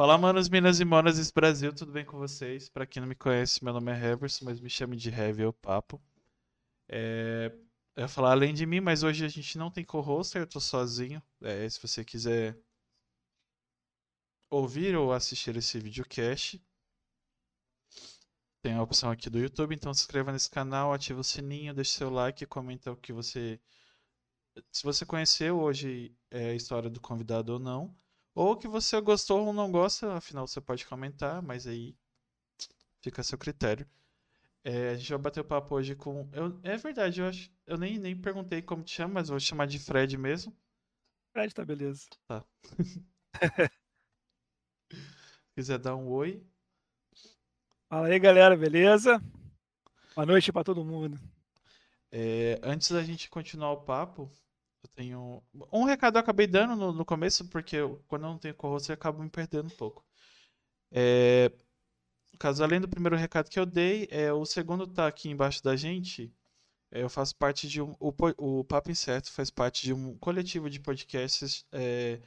Fala, manos, minas e monas desse Brasil, tudo bem com vocês? Pra quem não me conhece, meu nome é Heverson, mas me chame de Heavy o Papo. É... Eu ia falar além de mim, mas hoje a gente não tem co-hoster, eu tô sozinho. É, se você quiser ouvir ou assistir esse videocast, tem a opção aqui do YouTube, então se inscreva nesse canal, ativa o sininho, deixe seu like, comenta o que você. Se você conheceu hoje é, a história do convidado ou não. Ou que você gostou ou não gosta, afinal você pode comentar, mas aí fica a seu critério. É, a gente vai bater o papo hoje com. Eu, é verdade, eu acho. Eu nem, nem perguntei como te chama, mas vou chamar de Fred mesmo. Fred tá beleza. Tá. quiser dar um oi. Fala aí, galera, beleza? Boa noite para todo mundo. É, antes da gente continuar o papo, eu tenho. Um recado eu acabei dando no, no começo, porque eu, quando eu não tenho co-host eu acabo me perdendo um pouco. É, caso além do primeiro recado que eu dei, é, o segundo tá aqui embaixo da gente. É, eu faço parte de um. O, o Papo Incerto faz parte de um coletivo de podcasts é,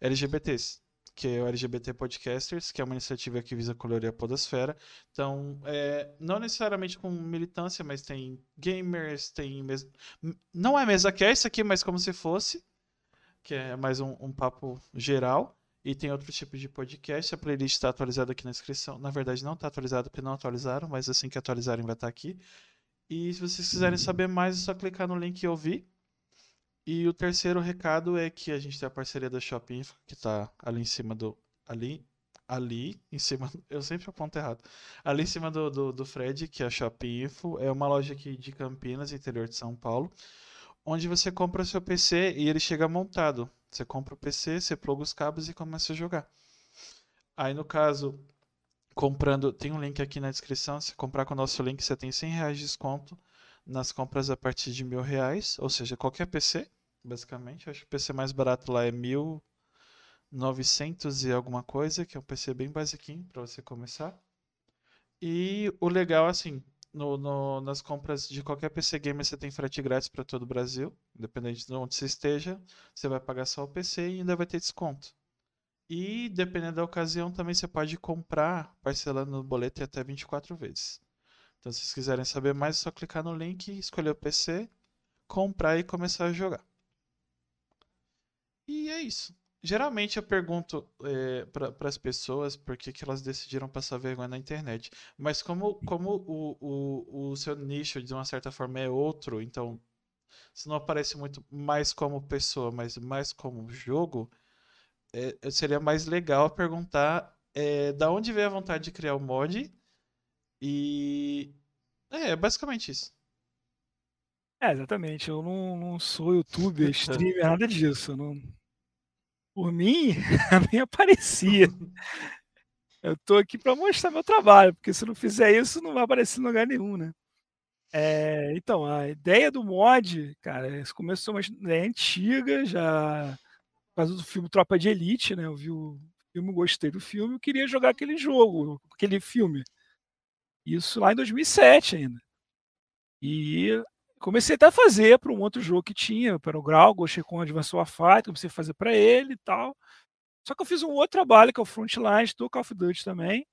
LGBTs que é o LGBT Podcasters, que é uma iniciativa que visa colorir a podosfera. Então, é, não necessariamente com militância, mas tem gamers, tem... Mes... Não é mesa cast aqui, mas como se fosse, que é mais um, um papo geral. E tem outro tipo de podcast. A playlist está atualizada aqui na descrição. Na verdade, não está atualizada porque não atualizaram, mas assim que atualizarem vai estar tá aqui. E se vocês quiserem saber mais, é só clicar no link e ouvir. E o terceiro recado é que a gente tem a parceria da Shopping, que está ali em cima do. Ali. Ali, em cima. Eu sempre aponto errado. Ali em cima do, do, do Fred, que é a Shopping Info. É uma loja aqui de Campinas, interior de São Paulo. Onde você compra seu PC e ele chega montado. Você compra o PC, você pluga os cabos e começa a jogar. Aí no caso, comprando. Tem um link aqui na descrição. Se comprar com o nosso link, você tem 100 reais de desconto nas compras a partir de mil reais, ou seja, qualquer PC basicamente. Acho que o PC mais barato lá é 1900 e alguma coisa, que é um PC bem basiquinho para você começar. E o legal, assim, no, no, nas compras de qualquer PC Gamer você tem frete grátis para todo o Brasil, independente de onde você esteja, você vai pagar só o PC e ainda vai ter desconto. E dependendo da ocasião também você pode comprar parcelando no boleto até 24 vezes. Então se vocês quiserem saber mais é só clicar no link, escolher o PC, comprar e começar a jogar. E é isso. Geralmente eu pergunto é, para as pessoas por que, que elas decidiram passar vergonha na internet. Mas como, como o, o, o seu nicho, de uma certa forma, é outro, então se não aparece muito mais como pessoa, mas mais como jogo, é, seria mais legal perguntar é, da onde veio a vontade de criar o mod e. É, basicamente isso. É, exatamente. Eu não, não sou youtuber, streamer, nada disso. não, por mim, nem aparecia. Eu tô aqui para mostrar meu trabalho, porque se não fizer isso, não vai aparecer em lugar nenhum, né? É, então, a ideia do mod, cara, isso começou uma ideia antiga, já por causa do filme Tropa de Elite, né? Eu vi o filme, gostei do filme, eu queria jogar aquele jogo, aquele filme. Isso lá em 2007 ainda. E comecei até a fazer para um outro jogo que tinha, para o Grau, Ghost Recon Advanced Warfighter, comecei a fazer para ele e tal. Só que eu fiz um outro trabalho, que é o Frontlines do Call of Duty também.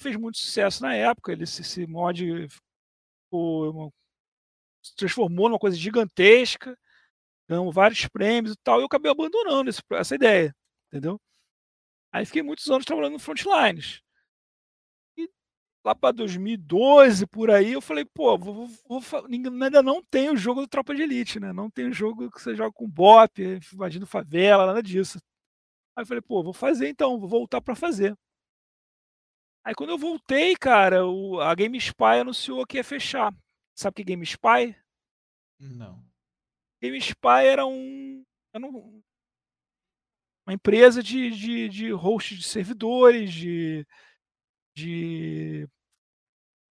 Fez muito sucesso na época, ele, esse mod ficou, se transformou numa coisa gigantesca, ganhou vários prêmios e tal, e eu acabei abandonando esse, essa ideia, entendeu? Aí fiquei muitos anos trabalhando no Frontlines lá para 2012 por aí, eu falei, pô, vou, vou, vou, ainda não tem o jogo do Tropa de Elite, né? Não tem o jogo que você joga com bop, invadindo favela, nada disso. Aí eu falei, pô, vou fazer então, vou voltar para fazer. Aí quando eu voltei, cara, o, a GameSpy anunciou que ia fechar. Sabe o que é GameSpy? Não. GameSpy era um, um uma empresa de, de, de host de servidores, de, de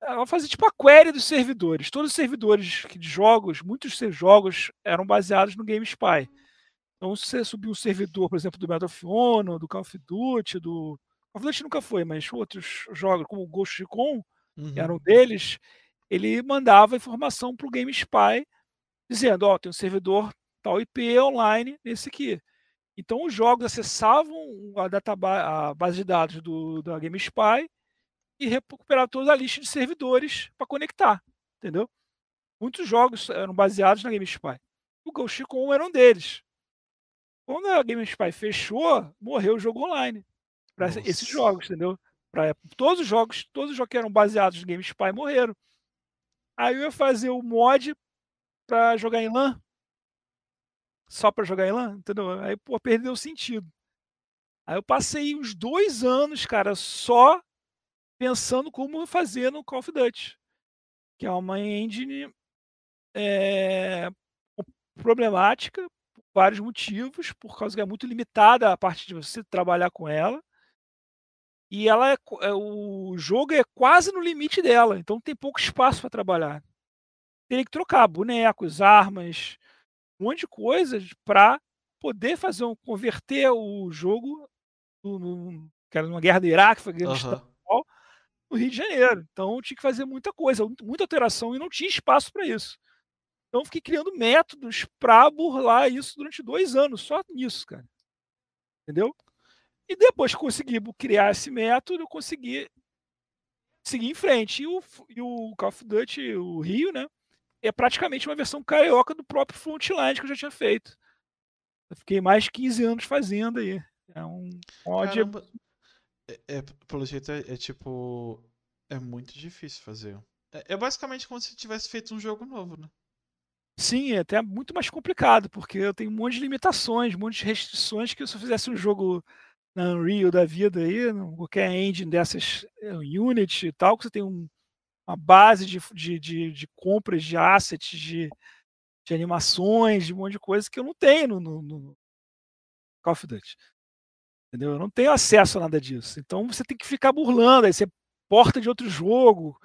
ela fazia tipo a query dos servidores. Todos os servidores de jogos, muitos jogos eram baseados no GameSpy. Então, se você subir um servidor, por exemplo, do Medal of Honor, do Call of Duty, do. Call of Duty nunca foi, mas outros jogos, como o Ghost Recon, uhum. que eram deles, ele mandava informação para o GameSpy, dizendo: Ó, oh, tem um servidor tal IP online nesse aqui. Então os jogos acessavam a, database, a base de dados do, da GameSpy e recuperavam toda a lista de servidores para conectar, entendeu? Muitos jogos eram baseados na GameSpy. O Ghost Recon era um deles. Quando a GameSpy fechou, morreu o jogo online para esses jogos, entendeu? Para todos os jogos, todos os jogos que eram baseados no GameSpy morreram. Aí eu ia fazer o mod para jogar em LAN. Só para jogar em LAN, entendeu? Aí, pô, perdeu o sentido. Aí eu passei uns dois anos, cara, só pensando como fazer no Call of Duty. Que é uma engine é, problemática por vários motivos, por causa que é muito limitada a parte de você trabalhar com ela. E ela é, é o jogo é quase no limite dela, então tem pouco espaço para trabalhar. Teria que trocar bonecos, armas, um monte de coisas para poder fazer um, converter o jogo no, no, que era numa guerra do Iraque, foi uhum. No Rio de Janeiro. Então tinha que fazer muita coisa, muita alteração e não tinha espaço para isso. Então fiquei criando métodos para burlar isso durante dois anos, só nisso, cara. Entendeu? E depois que consegui criar esse método, eu consegui seguir em frente. E o, e o Call of Duty, o Rio, né? É praticamente uma versão carioca do próprio Frontline que eu já tinha feito. Eu fiquei mais de 15 anos fazendo aí. É um mod. É, é, pelo jeito, é, é, tipo. É muito difícil fazer. É, é basicamente como se tivesse feito um jogo novo, né? Sim, é até muito mais complicado, porque eu tenho um monte de limitações, um monte de restrições que se eu fizesse um jogo na Unreal da vida aí, qualquer engine dessas eh, Unity e tal, que você tem um, uma base de, de, de, de, compras de assets, de, de animações, de um monte de coisa que eu não tenho no, no, no Call of Duty. Entendeu? Eu não tenho acesso a nada disso. Então você tem que ficar burlando, aí você porta de outro jogo,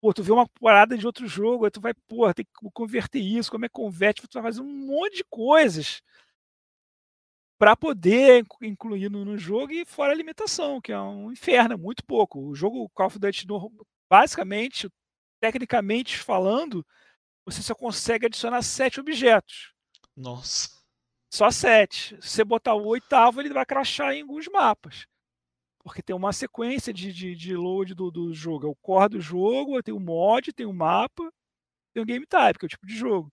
pô, tu vê uma parada de outro jogo, aí tu vai, pô, tem que converter isso, como é que converte, tu vai fazer um monte de coisas para poder incluir no, no, jogo e fora a limitação, que é um inferno, é muito pouco. O jogo Call of Duty, basicamente, tecnicamente falando, você só consegue adicionar sete objetos. Nossa. Só sete. Se você botar o oitavo, ele vai crachar em alguns mapas. Porque tem uma sequência de, de, de load do, do jogo. É o core do jogo, tem o mod, tem o mapa, tem o game type, que é o tipo de jogo.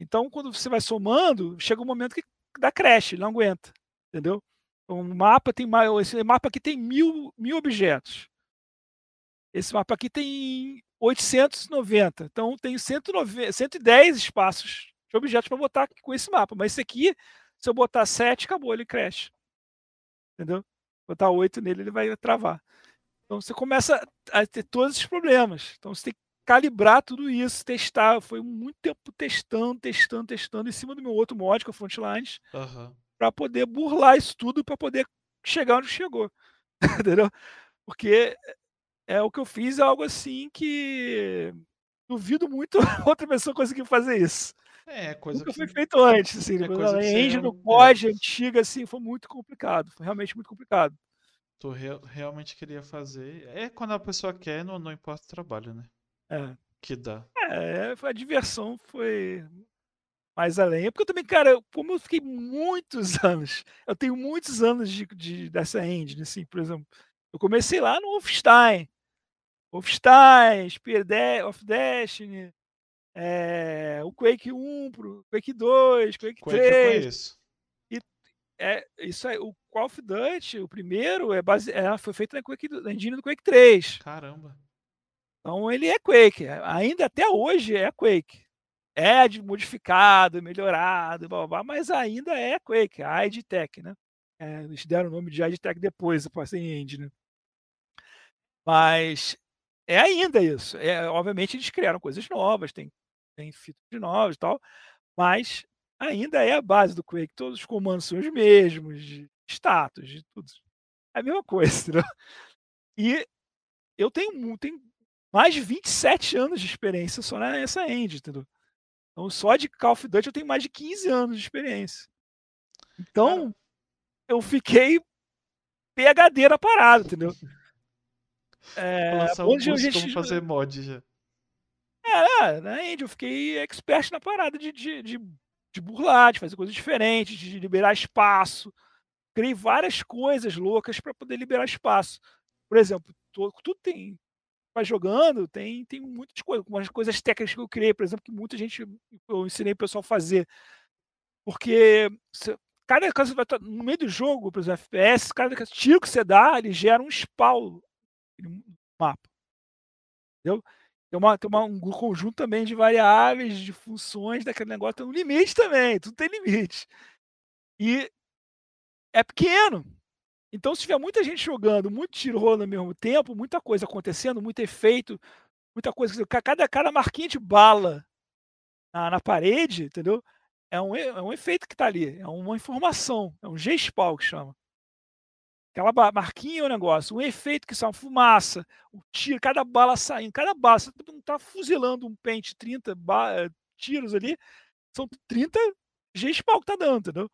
Então, quando você vai somando, chega um momento que dá crash, não aguenta, entendeu? Então, o mapa tem mais, esse mapa aqui tem mil, mil objetos. Esse mapa aqui tem 890, então tem 190, 110 espaços de objetos para botar com esse mapa. Mas esse aqui, se eu botar 7, acabou, ele crash. Entendeu? Botar 8 nele, ele vai travar. Então você começa a ter todos esses problemas. Então você tem que calibrar tudo isso, testar. Foi muito tempo testando, testando, testando em cima do meu outro mod, que é o Frontlines, uhum. para poder burlar isso tudo, para poder chegar onde chegou. Entendeu? Porque é o que eu fiz é algo assim que duvido muito outra pessoa conseguir fazer isso. É, coisa Nunca que... foi feito antes, assim. É coisa a engine do COD é. antiga, assim, foi muito complicado. Foi realmente muito complicado. Tu re realmente queria fazer. É quando a pessoa quer, não, não importa o trabalho, né? É. Que dá. É, a diversão foi mais além. Porque eu também, cara, como eu fiquei muitos anos, eu tenho muitos anos de, de dessa engine, assim, por exemplo. Eu comecei lá no Wolfenstein. Wolfenstein, Spear of Destiny, é, o Quake 1, pro Quake 2, Quake, Quake 3. E é, isso aí, o Call of Duty, o primeiro, é base, é, foi feito na, Quake, na engine do Quake 3. Caramba. Então ele é Quake. Ainda até hoje é Quake. É modificado, melhorado, blá, blá, blá, mas ainda é Quake, a ID Tech, né? É, eles deram o nome de ID Tech depois, depois em Engine. Né? Mas é ainda isso. É, obviamente eles criaram coisas novas, tem, tem features novas e tal, mas ainda é a base do Quake. Todos os comandos são os mesmos, de status, de tudo. É a mesma coisa, entendeu? E eu tenho, tenho mais de 27 anos de experiência só nessa engine, entendeu? Então, só de Call of Duty eu tenho mais de 15 anos de experiência. Então, eu fiquei PHD na parada, entendeu? É, onde um a gente como fazer mod já. É, é, na Engine eu fiquei expert na parada de, de, de, de burlar, de fazer coisas diferentes, de liberar espaço. Criei várias coisas loucas para poder liberar espaço. Por exemplo, tudo tu tem. Vai jogando, tem, tem muitas coisas, algumas coisas técnicas que eu criei, por exemplo, que muita gente eu ensinei o pessoal a fazer. Porque cada caso vai no meio do jogo, por exemplo, FPS, cada tiro que você dá, ele gera um spawn no mapa. Entendeu? Tem, uma, tem uma, um conjunto também de variáveis, de funções daquele negócio, tem um limite também, tudo tem limite. E é pequeno. Então, se tiver muita gente jogando, muito tiro rolando ao mesmo tempo, muita coisa acontecendo, muito efeito, muita coisa. Cada, cada marquinha de bala na, na parede, entendeu? É um, é um efeito que está ali, é uma informação, é um G-Spawn que chama. Aquela marquinha é um negócio, um efeito que sai uma fumaça, um tiro, cada bala saindo, cada bala, você não está fuzilando um pente 30 eh, tiros ali, são 30 G-Spawn que está dando, entendeu?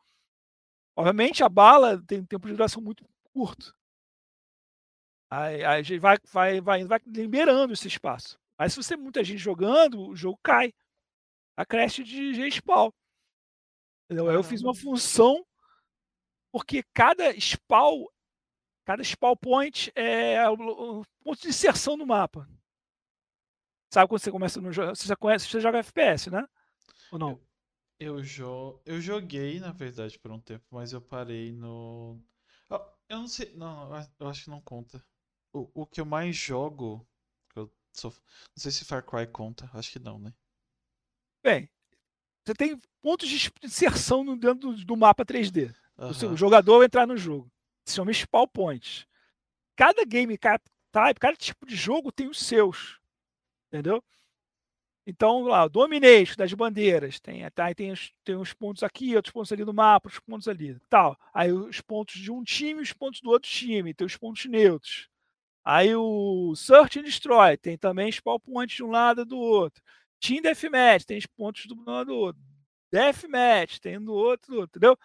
Obviamente a bala tem um tempo de duração muito curto. Aí, aí vai, vai, vai, vai liberando esse espaço. Mas se você tem muita gente jogando, o jogo cai. A creche de G-Spawn. Eu fiz uma função porque cada spawn, cada spawn point é o ponto de inserção no mapa. Sabe quando você começa no jogo? Você já conhece, você joga FPS, né? Ou não? Eu, jo eu joguei, na verdade, por um tempo, mas eu parei no. Eu não sei. Não, eu acho que não conta. O, o que eu mais jogo. Eu sou... Não sei se Far Cry conta. Acho que não, né? Bem, você tem pontos de inserção dentro do, mapa 3D. Uhum. O jogador entrar no jogo. Se chama spawn points. Cada game type, cada tipo de jogo tem os seus. Entendeu? Então, lá, o Domination das bandeiras, tem, tá, tem, os, tem uns pontos aqui, outros pontos ali no mapa, outros pontos ali, tal. Aí os pontos de um time os pontos do outro time, tem os pontos neutros. Aí o Search and Destroy, tem também spawn points de um lado e do outro. Team Deathmatch, tem os pontos do lado do outro. Deathmatch, tem do outro, do outro, entendeu?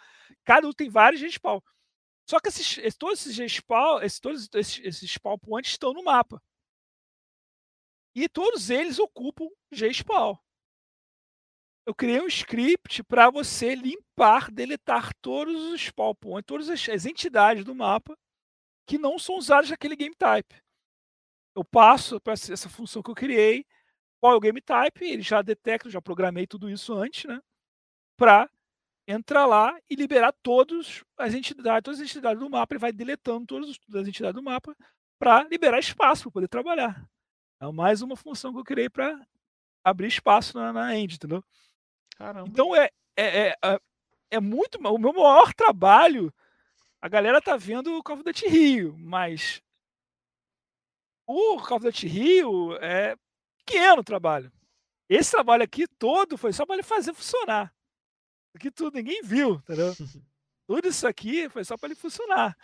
Cada um tem vários respawn. Só que esses, todos esses respawn, esses, todos esses, esses spawn points estão no mapa. E todos eles ocupam G-Spawn. Eu criei um script para você limpar, deletar todos os spawn points, todas as, as entidades do mapa que não são usadas naquele game type. Eu passo para essa função que eu criei, qual é o game type, ele já detecta, já programei tudo isso antes, né? Para entrar lá e liberar todas as entidades, todas as entidades do mapa, ele vai deletando todas as entidades do mapa para liberar espaço para poder trabalhar. É mais uma função que eu criei para abrir espaço na, na end, entendeu? Caramba. Então é, é, é, é, muito. O meu maior trabalho. A galera tá vendo o Call of Duty Rio, mas o Call of Duty Rio é pequeno trabalho. Esse trabalho aqui todo foi só para ele fazer funcionar. Aqui tudo ninguém viu, entendeu? tudo isso aqui foi só para ele funcionar.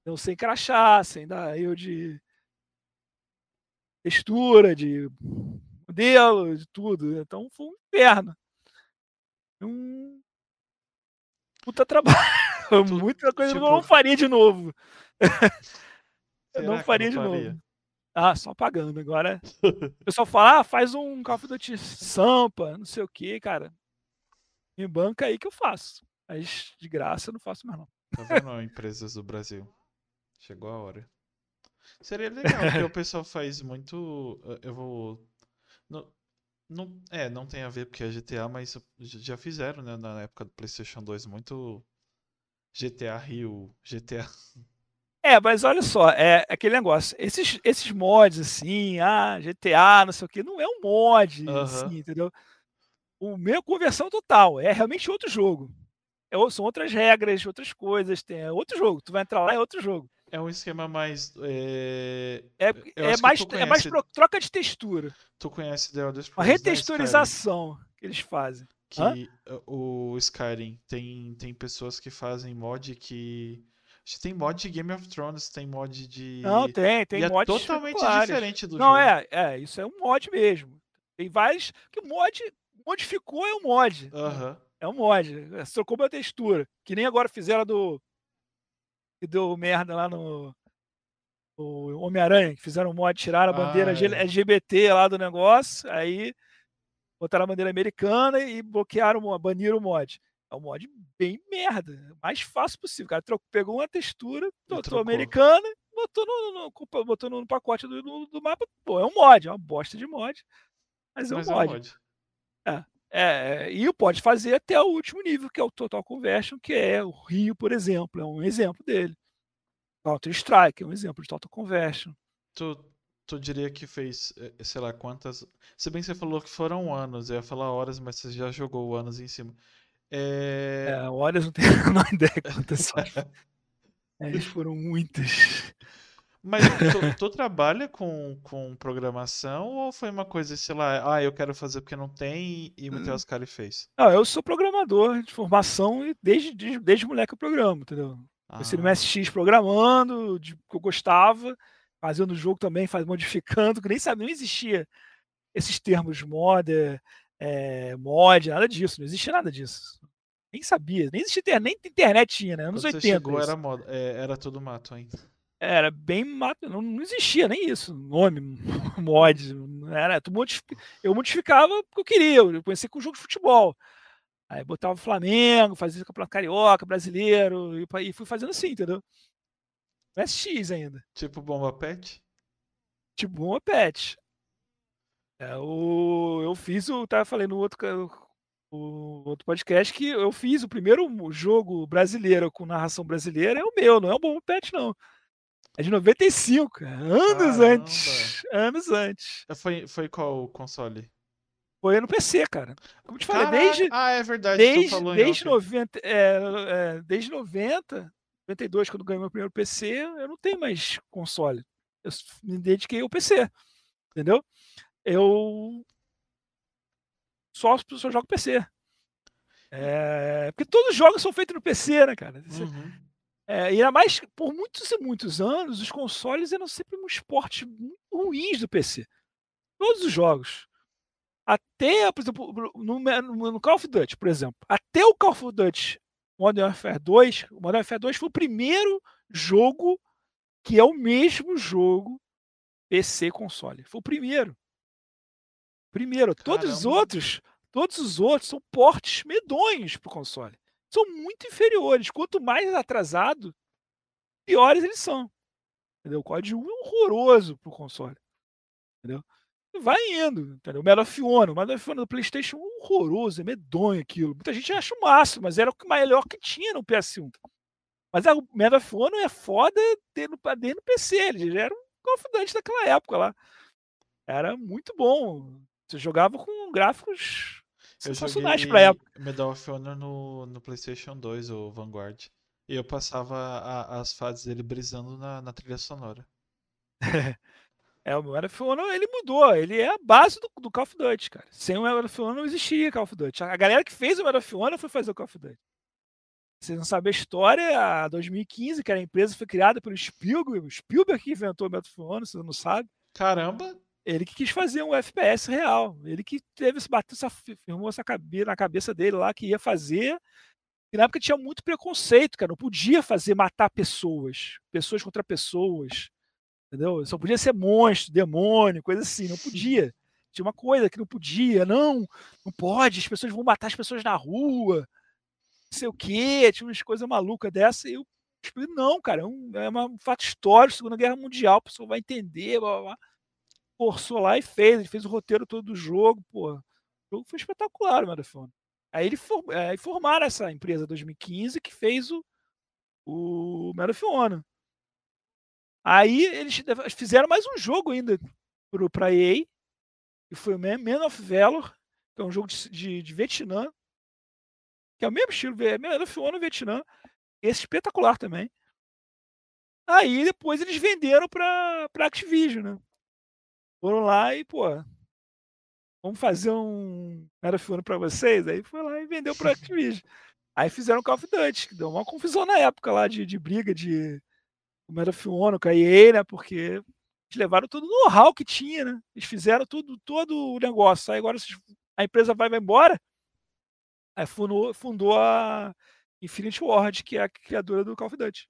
Então, sem crachá, sem dar eu de textura, de modelo, de tudo. Então foi um inferno. Um puta trabalho. Muita coisa tipo... eu não faria de novo. eu não faria não de faria? novo. Ah, só pagando. Agora o pessoal fala, ah, faz um Call of Duty Sampa, não sei o que, cara. Me banca aí que eu faço. Mas de graça eu não faço mais não. Tá vendo, empresas do Brasil? Chegou a hora. Seria legal, porque o pessoal faz muito. Eu vou. Não, não, é, não tem a ver porque é GTA, mas já fizeram, né, na época do PlayStation 2, muito GTA Rio, GTA. É, mas olha só, é aquele negócio. Esses, esses mods, assim, ah, GTA, não sei o que, não é um mod, uhum. assim, entendeu? O meu conversão total, é realmente outro jogo. É, são outras regras, outras coisas, tem, é outro jogo. Tu vai entrar lá, é outro jogo. É um esquema mais. É, é, é mais, conhece... é mais troca de textura. Tu conhece The Elder Scrolls? A retexturização que eles fazem. Que Hã? o Skyrim tem, tem pessoas que fazem mod que. Tem mod de Game of Thrones, tem mod de. Não, tem, tem e mod. É totalmente diferente do Não, jogo. Não, é, é, isso é um mod mesmo. Tem vários. Que mod modificou é um mod. Uhum. É um mod. É, trocou a textura. Que nem agora fizeram do que deu merda lá no, no Homem-Aranha, que fizeram um mod, tiraram a bandeira ah, é. LGBT lá do negócio, aí botaram a bandeira americana e bloquearam, baniram o mod. É um mod bem merda, mais fácil possível. O cara trocou, pegou uma textura, botou americana, botou no, no, botou no pacote do, do, do, mapa. Pô, é um mod, é uma bosta de mod. Mas é um mas mod. É, um mod. É, é, e pode fazer até o último nível, que é o Total Conversion, que é o Rio, por exemplo, é um exemplo dele. Counter Strike é um exemplo de Total Conversion. Tu, tu diria que fez, eh, sei lá, quantas. Se bem que você falou que foram anos, eu ia falar horas, mas você já jogou anos em cima. É, é horas não tenho a ideia quantas horas. é, foram muitas. Mas tu, tu, trabalha com, com programação ou foi uma coisa, sei lá, ah, eu quero fazer porque não tem e as caras e fez? Não, eu sou programador de formação e desde, desde, desde moleque eu programo, entendeu? Ah. Eu no MSX programando, de, que eu gostava, fazendo o jogo também, faz, modificando, que nem sabia, não existia esses termos mod, é, mod, nada disso, não existia nada disso. Nem sabia, nem existia nem internet tinha, né? Anos Quando 80. Você chegou, era, mod, é, era tudo mato ainda. Era bem mato, não, não existia nem isso, nome, mod. Era, tu modific, eu modificava porque eu queria, eu conheci com o jogo de futebol. Aí botava Flamengo, fazia campeonato carioca, brasileiro, e, fui fazendo assim, entendeu? SX ainda. Tipo bomba pet? Tipo bomba pet. É, o, eu fiz o. Tava falando no outro, o, outro podcast que eu fiz o primeiro jogo brasileiro com narração brasileira, é o meu, não é o bomba pet, não. É de 95, anos Caramba. antes. Anos antes. Foi, foi qual console? Foi no PC, cara. Como te falei, desde. Ah, é verdade. Desde, desde, 90, é, é, desde 90, 92, quando ganhei meu primeiro PC, eu não tenho mais console. Eu me dediquei ao PC. Entendeu? Eu só, só jogo PC. É, porque todos os jogos são feitos no PC, né, cara? Uhum. É, e era mais, por muitos e muitos anos, os consoles eram sempre um esporte muito ruins do PC. Todos os jogos. Até, por exemplo, no, no, Call of Duty, por exemplo, até o Call of Duty Modern Warfare 2, o Modern Warfare 2 foi o primeiro jogo que é o mesmo jogo PC console. Foi o primeiro. Primeiro, Caramba. todos os outros, todos os outros são portes medonhos para o console. São muito inferiores. Quanto mais atrasado, piores eles são. Entendeu? O código 1 é horroroso para o console. Entendeu? vai indo, entendeu? O Honor, o Honor do Playstation é horroroso, é medonho aquilo. Muita gente acha o máximo, mas era o melhor que tinha no PS1. Mas o Honor é foda dentro, dentro do PC, ele já era um confidante daquela época lá. Era muito bom. Você jogava com gráficos sensacionais pra época. Medal of Honor no, no PlayStation 2, o Vanguard. E eu passava a, as fases dele brisando na, na trilha sonora. É, o Medal of Honor, ele mudou. Ele é a base do, do Call of Duty, cara. Sem o Medal of Honor não existia Call of Duty. A galera que fez o Medal of Honor foi fazer o Call of Duty. Vocês não sabem a história, a 2015, que era a empresa foi criada pelo Spielberg, o Spielberg que inventou o Medal of Honor, você não sabe. Caramba! Ele que quis fazer um FPS real. Ele que teve esse bateu, essa, firmou essa cabeça na cabeça dele lá que ia fazer. E na época tinha muito preconceito, cara. Não podia fazer matar pessoas, pessoas contra pessoas. Entendeu? Só podia ser monstro, demônio, coisa assim, não podia. Tinha uma coisa que não podia, não, não pode, as pessoas vão matar as pessoas na rua, não sei o quê, tinha umas coisas malucas dessa, e eu não, cara, é um, é um fato histórico, Segunda Guerra Mundial, a pessoa vai entender, blá, blá, blá. Forçou lá e fez, ele fez o roteiro todo do jogo, pô. O jogo foi espetacular, o Medafone. Aí ele for, é, formaram essa empresa 2015 que fez o, o Honor. Aí eles fizeram mais um jogo ainda para EA, que foi o Man of Valor, que é um jogo de, de, de Vietnã, que é o mesmo estilo, Man of Honor Vietnã, esse espetacular também. Aí depois eles venderam para Activision, né? Foram lá e, pô, vamos fazer um Honor para vocês? Aí foi lá e vendeu para Activision. Aí fizeram Call of Duty, que deu uma confusão na época lá de, de briga de o Honor, com a EA, né? Porque eles levaram todo o know-how que tinha, né? Eles fizeram tudo, todo o negócio. Aí agora a empresa vai, vai embora. Aí fundou, fundou a Infinity Ward, que é a criadora do Call of Duty.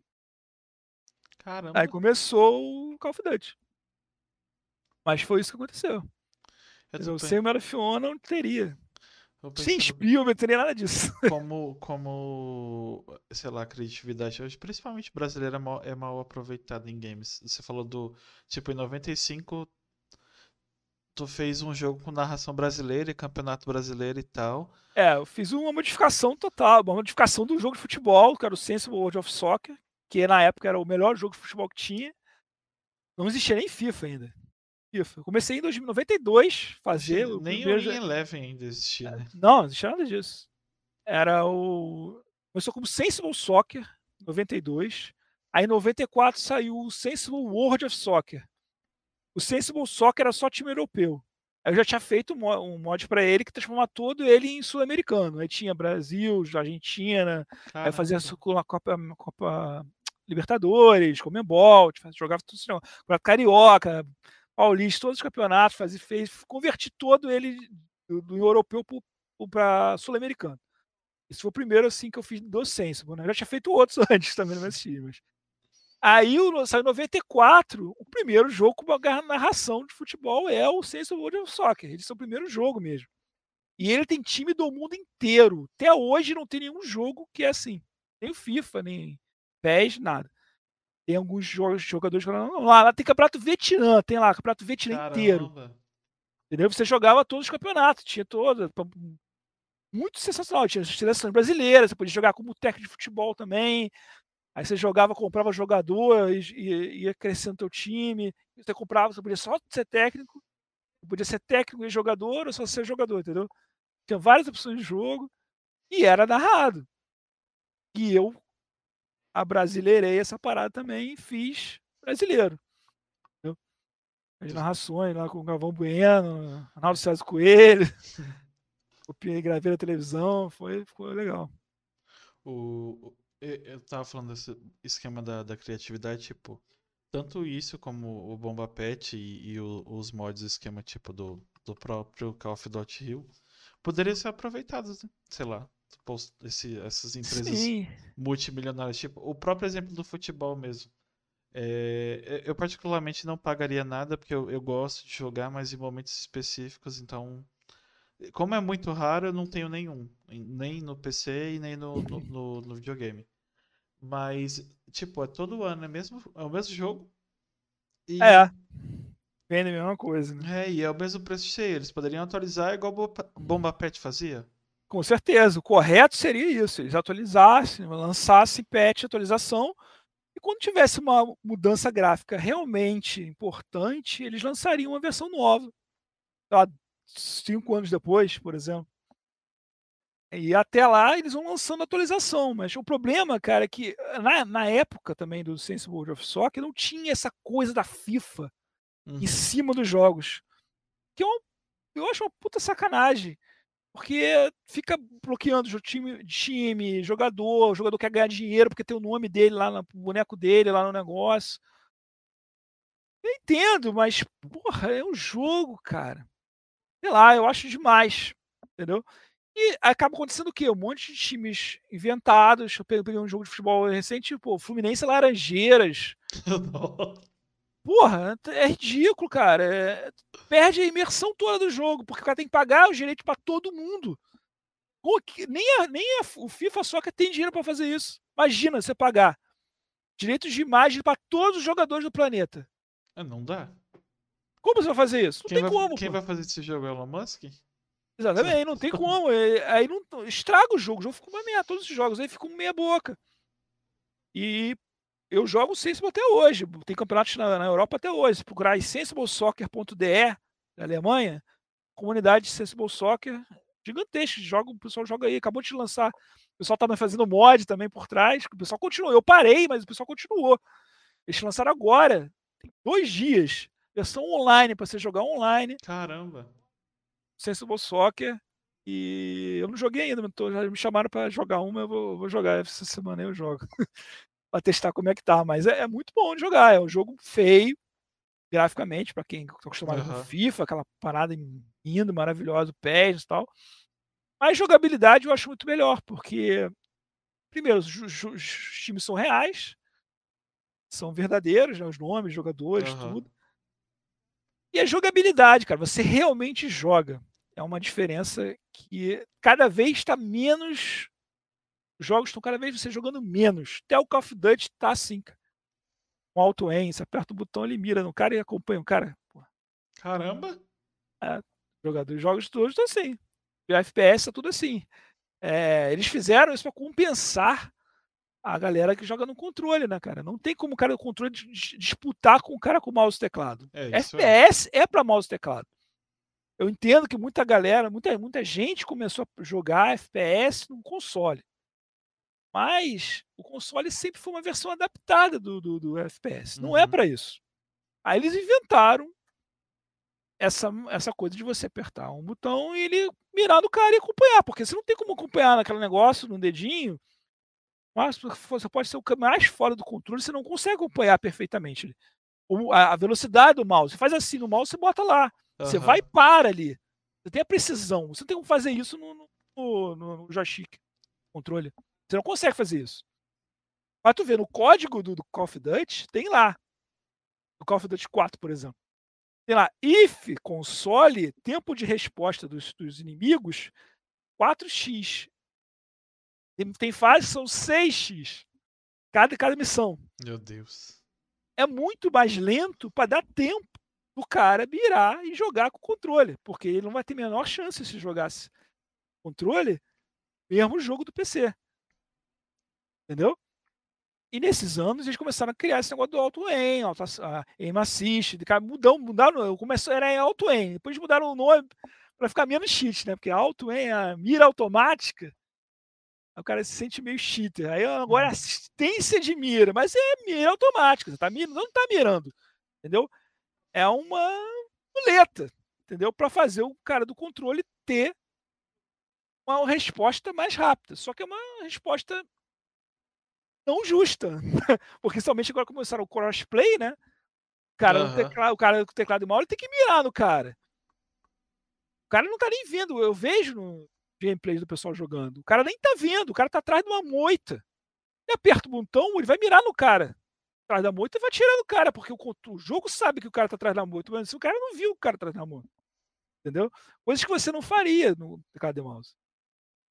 Caramba. Aí começou o Call of Duty. Mas foi isso que aconteceu. Eu sei o Medal of Honor não teria. Sem pensando Spiel, não teria nada disso. como, como, sei lá, a criatividade hoje, principalmente brasileira, é mal, é mal aproveitada em games. Você falou do, tipo, em 95, tu fez um jogo com narração brasileira e campeonato brasileiro e tal. É, eu fiz uma modificação total, uma modificação do jogo de futebol, que era o Sensible World of Soccer, que na época era o melhor jogo de futebol que tinha. Não existia nem FIFA ainda. FIFA. Comecei em 2092 fazer o Nem o. In Eleven ainda existia, né? Não, não existia nada disso. Era o. Começou como Sensible Soccer, 92. Aí em 94 saiu o Sensible World of Soccer. O Sensible Soccer era só time europeu. Aí eu já tinha feito um mo- mod para ele que transformava todo ele em sul-americano. Aí tinha Brasil, Argentina, aí fazia Caramba. com a Copa, Copa Libertadores, Comembol, jogava tudo isso. Carioca, Paulista, todos os campeonatos, fazia, fez, converti todo ele do, do europeu para sul-americano. Esse foi o primeiro assim que eu fiz do Sensible, né? Eu já tinha feito outros antes também no meus times. Aí o- saiu em 94, o primeiro jogo com uma narração de futebol é o Sensible World of Soccer. Ele é o primeiro jogo mesmo. E ele tem time do mundo inteiro. Até hoje não tem nenhum jogo que é assim. Nem o FIFA, nem PES, nada. Tem alguns jogadores não, lá, lá tem campeonato Vietnã, tem lá, campeonato Vietnã inteiro. Caramba. Entendeu? Você jogava todos os campeonatos, tinha toda. Muito sensacional. Tinha seleções brasileiras, você podia jogar como técnico de futebol também. Aí você jogava, comprava jogador e e- ia crescendo teu time. Você comprava, você podia só ser técnico, podia ser técnico e jogador ou só ser jogador, entendeu? Tinha várias opções de jogo e era narrado. E eu abrasileirei essa parada também e fiz brasileiro. Entendeu? As narrações lá com o Galvão Bueno, Arnaldo César Coelho. Copiei, gravei na televisão, foi, ficou legal. O, eu tava falando desse esquema da, da criatividade, tipo, tanto isso como o Bomba Pet e, e o- os mods, esquema tipo do, do próprio Call of Duty Hill, poderiam ser aproveitados, né? Sei lá, esse, essas empresas Sim, multimilionárias, tipo, o próprio exemplo do futebol mesmo. É, eu particularmente não pagaria nada porque eu, eu gosto de jogar, mas em momentos específicos, então, como é muito raro, eu não tenho nenhum, em- nem no PC e nem no, no, no- no videogame. Mas, tipo, é todo ano, é mesmo, é o mesmo jogo e é. Vende a mesma coisa, né? é, e é o mesmo preço cheio. Eles poderiam atualizar igual Bomba Pet fazia. Com certeza. O correto seria isso. Eles atualizassem, lançassem patch, atualização. E quando tivesse uma mudança gráfica realmente importante, eles lançariam uma versão nova. Lá, cinco anos depois, por exemplo. E até lá eles vão lançando atualização. Mas o problema, cara, é que na, na época também do Sensible World of Soccer não tinha essa coisa da FIFA Uhum. em cima dos jogos. Que eu, eu acho uma puta sacanagem. Porque fica bloqueando o time, time, jogador, o jogador quer ganhar dinheiro porque tem o nome dele lá no boneco dele, lá no negócio. Eu entendo, mas, porra, é um jogo, cara. Sei lá, eu acho demais. Entendeu? E acaba acontecendo o quê? Um monte de times inventados. Eu peguei um jogo de futebol recente, pô, Fluminense Laranjeiras. Porra, é ridículo, cara. É- Perde a imersão toda do jogo, porque o cara tem que pagar os direitos pra todo mundo. Pô, que- nem, a- nem a- o FIFA só que tem dinheiro pra fazer isso. Imagina você pagar direitos de imagem pra todos os jogadores do planeta. É, não dá. Como você vai fazer isso? Não Quem tem vai, como. quem pô. vai fazer esse jogo é o Elon Musk? Exatamente, não tem como. É, Aí não estraga o jogo. O jogo fica uma merda. Todos os jogos aí ficam meia boca. E eu jogo Sensible até hoje. Tem campeonatos na, na Europa até hoje. Se procurar sensiblesoccer.de da Alemanha, comunidade de Sensible Soccer gigantesca. Joga, o pessoal joga aí. Acabou de lançar. O pessoal tava fazendo mod também por trás. O pessoal continuou. Eu parei, mas o pessoal continuou. Eles lançaram agora. Tem dois dias. Versão online para você jogar online. Caramba. Sensible Soccer. E eu não joguei ainda, mas tô- já me chamaram para jogar uma, eu vou, vou jogar essa semana eu jogo. para testar como é que tá. Mas é, é muito bom de jogar. É um jogo feio, graficamente, para quem tá acostumado com Aham. FIFA, aquela parada linda, maravilhosa, PES e tal. Mas jogabilidade eu acho muito melhor, porque, primeiro, os, ju- os times são reais, são verdadeiros, né, os nomes, jogadores, Aham. tudo. E a jogabilidade, cara, você realmente joga. É uma diferença que cada vez está menos. Os jogos estão cada vez você jogando menos. Até o Call of Duty tá assim, cara. Com auto aim, você aperta o botão, ele mira no cara e acompanha o cara. Porra. Caramba! É, jogadores jogos todos estão assim. E o FPS é tudo assim. É, eles fizeram isso para compensar a galera que joga no controle, né, cara? Não tem como o cara do controle disputar com o cara com mouse e teclado. É, FPS é, é para mouse e teclado. Eu entendo que muita galera, muita, muita gente começou a jogar FPS no console. Mas o console sempre foi uma versão adaptada do, do, do FPS. Não é uhum. é para isso. Aí eles inventaram essa, essa coisa de você apertar um botão e ele mirar no cara e acompanhar, porque você não tem como acompanhar naquele negócio, no dedinho. Mas você pode ser o mais fora do controle, você não consegue acompanhar perfeitamente a velocidade do mouse. Você faz assim no mouse, você bota lá. Uhum. Você vai e para ali. Você tem a precisão. Você não tem como fazer isso no, no, no, no joystick, controle. Você não consegue fazer isso. Mas tu vê, no código do, do Call of Duty, tem lá. No Call of Duty 4, por exemplo sei lá, if console, tempo de resposta dos, dos inimigos, 4x. Tem, tem fases são 6x. Cada, cada missão. Meu Deus. É muito mais lento para dar tempo do cara virar e jogar com o controle. Porque ele não vai ter menor chance se jogasse controle, mesmo jogo do PC. Entendeu? E nesses anos eles começaram a criar esse negócio do auto aim, auto, uh, aim assist, mudam, mudaram, começou, era em auto aim, depois mudaram o nome para ficar menos cheat, né? Porque auto aim, a mira automática, o cara se sente meio cheater. Aí agora é uhum. assistência de mira, mas é mira automática, você tá mirando, não tá mirando, entendeu? É uma muleta, entendeu? Para fazer o cara do controle ter uma resposta mais rápida. Só que é uma resposta não justa. Porque somente agora começaram o crossplay, né? O cara, uhum. teclado, o cara com teclado e mouse tem que mirar no cara. O cara não tá nem vendo. Eu vejo no gameplay do pessoal jogando. O cara nem tá vendo. O cara tá atrás de uma moita. Ele aperta o botão, ele vai mirar no cara. Atrás da moita e vai tirar no cara. Porque o, o, jogo sabe que o cara tá atrás da moita. Mas o cara não viu o cara atrás da moita. Entendeu? Coisas que você não faria no teclado de mouse.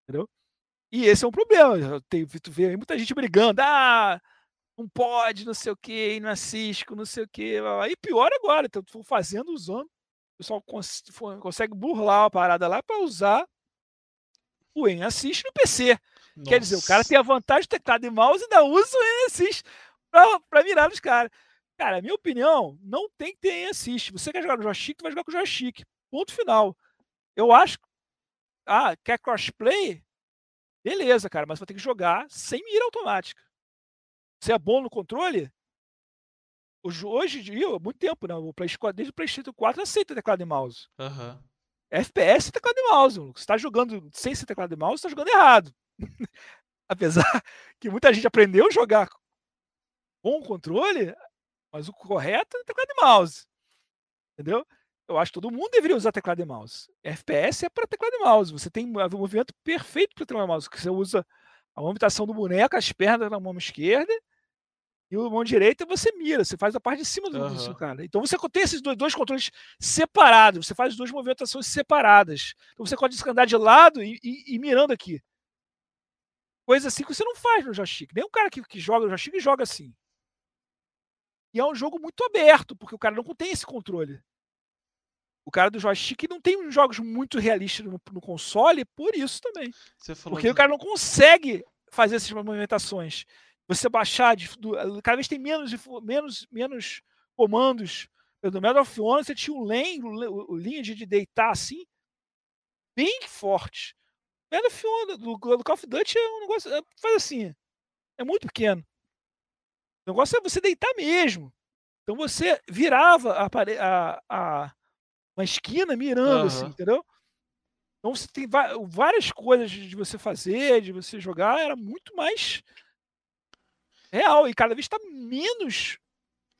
Entendeu? E esse é um problema. Tem, tu vê muita gente brigando. Ah, não pode, não sei o que, não assiste, não sei o que. Aí pior agora, então, fazendo, usando. O pessoal cons consegue burlar a parada lá para usar o En assiste no PC. Nossa. Quer dizer, o cara tem a vantagem do teclado e mouse e ainda usa o En assiste para mirar nos caras. Cara, minha opinião, não tem que ter En assiste. Você quer jogar no joystick, vai jogar com o joystick. Ponto final. Eu acho. Ah, quer crossplay? Beleza, cara, mas vai ter que jogar sem mira automática. Você é bom no controle? Hoje, em dia, há muito tempo, né? O PlayStation, desde o PlayStation 4 aceita teclado e mouse. Uhum. FPS é teclado e mouse. Você está jogando sem ser teclado e mouse, está jogando errado. Apesar que muita gente aprendeu a jogar com o controle, mas o correto é teclado e mouse. Entendeu? Eu acho que todo mundo deveria usar teclado e mouse. FPS é para teclado e mouse. Você tem um movimento perfeito para teclado e mouse, que você usa a movimentação do boneco, as pernas na mão esquerda e a mão direita você mira, você faz a parte de cima do, uhum. cara. Então você tem esses dois, dois, controles separados, você faz duas movimentações separadas. Então você pode andar de lado e, e, e, mirando aqui. Coisa assim que você não faz no joystick. Nem um cara que, que joga no joystick joga assim. E é um jogo muito aberto, porque o cara não tem esse controle. O cara do joystick não tem jogos muito realistas no, no console por isso também. Porque de... o cara não consegue fazer essas movimentações. Você baixar, de, do, cada vez tem menos, menos, menos comandos. No Medal of Honor você tinha o lane, o, linha de, de deitar assim, bem forte. Medal of Honor, do, do Call of Duty é um negócio, é, faz assim, é muito pequeno. O negócio é você deitar mesmo. Então você virava a, a, a, uma esquina mirando, uhum. assim, entendeu? Então você tem várias coisas de você fazer, de você jogar, era muito mais real. E cada vez está menos.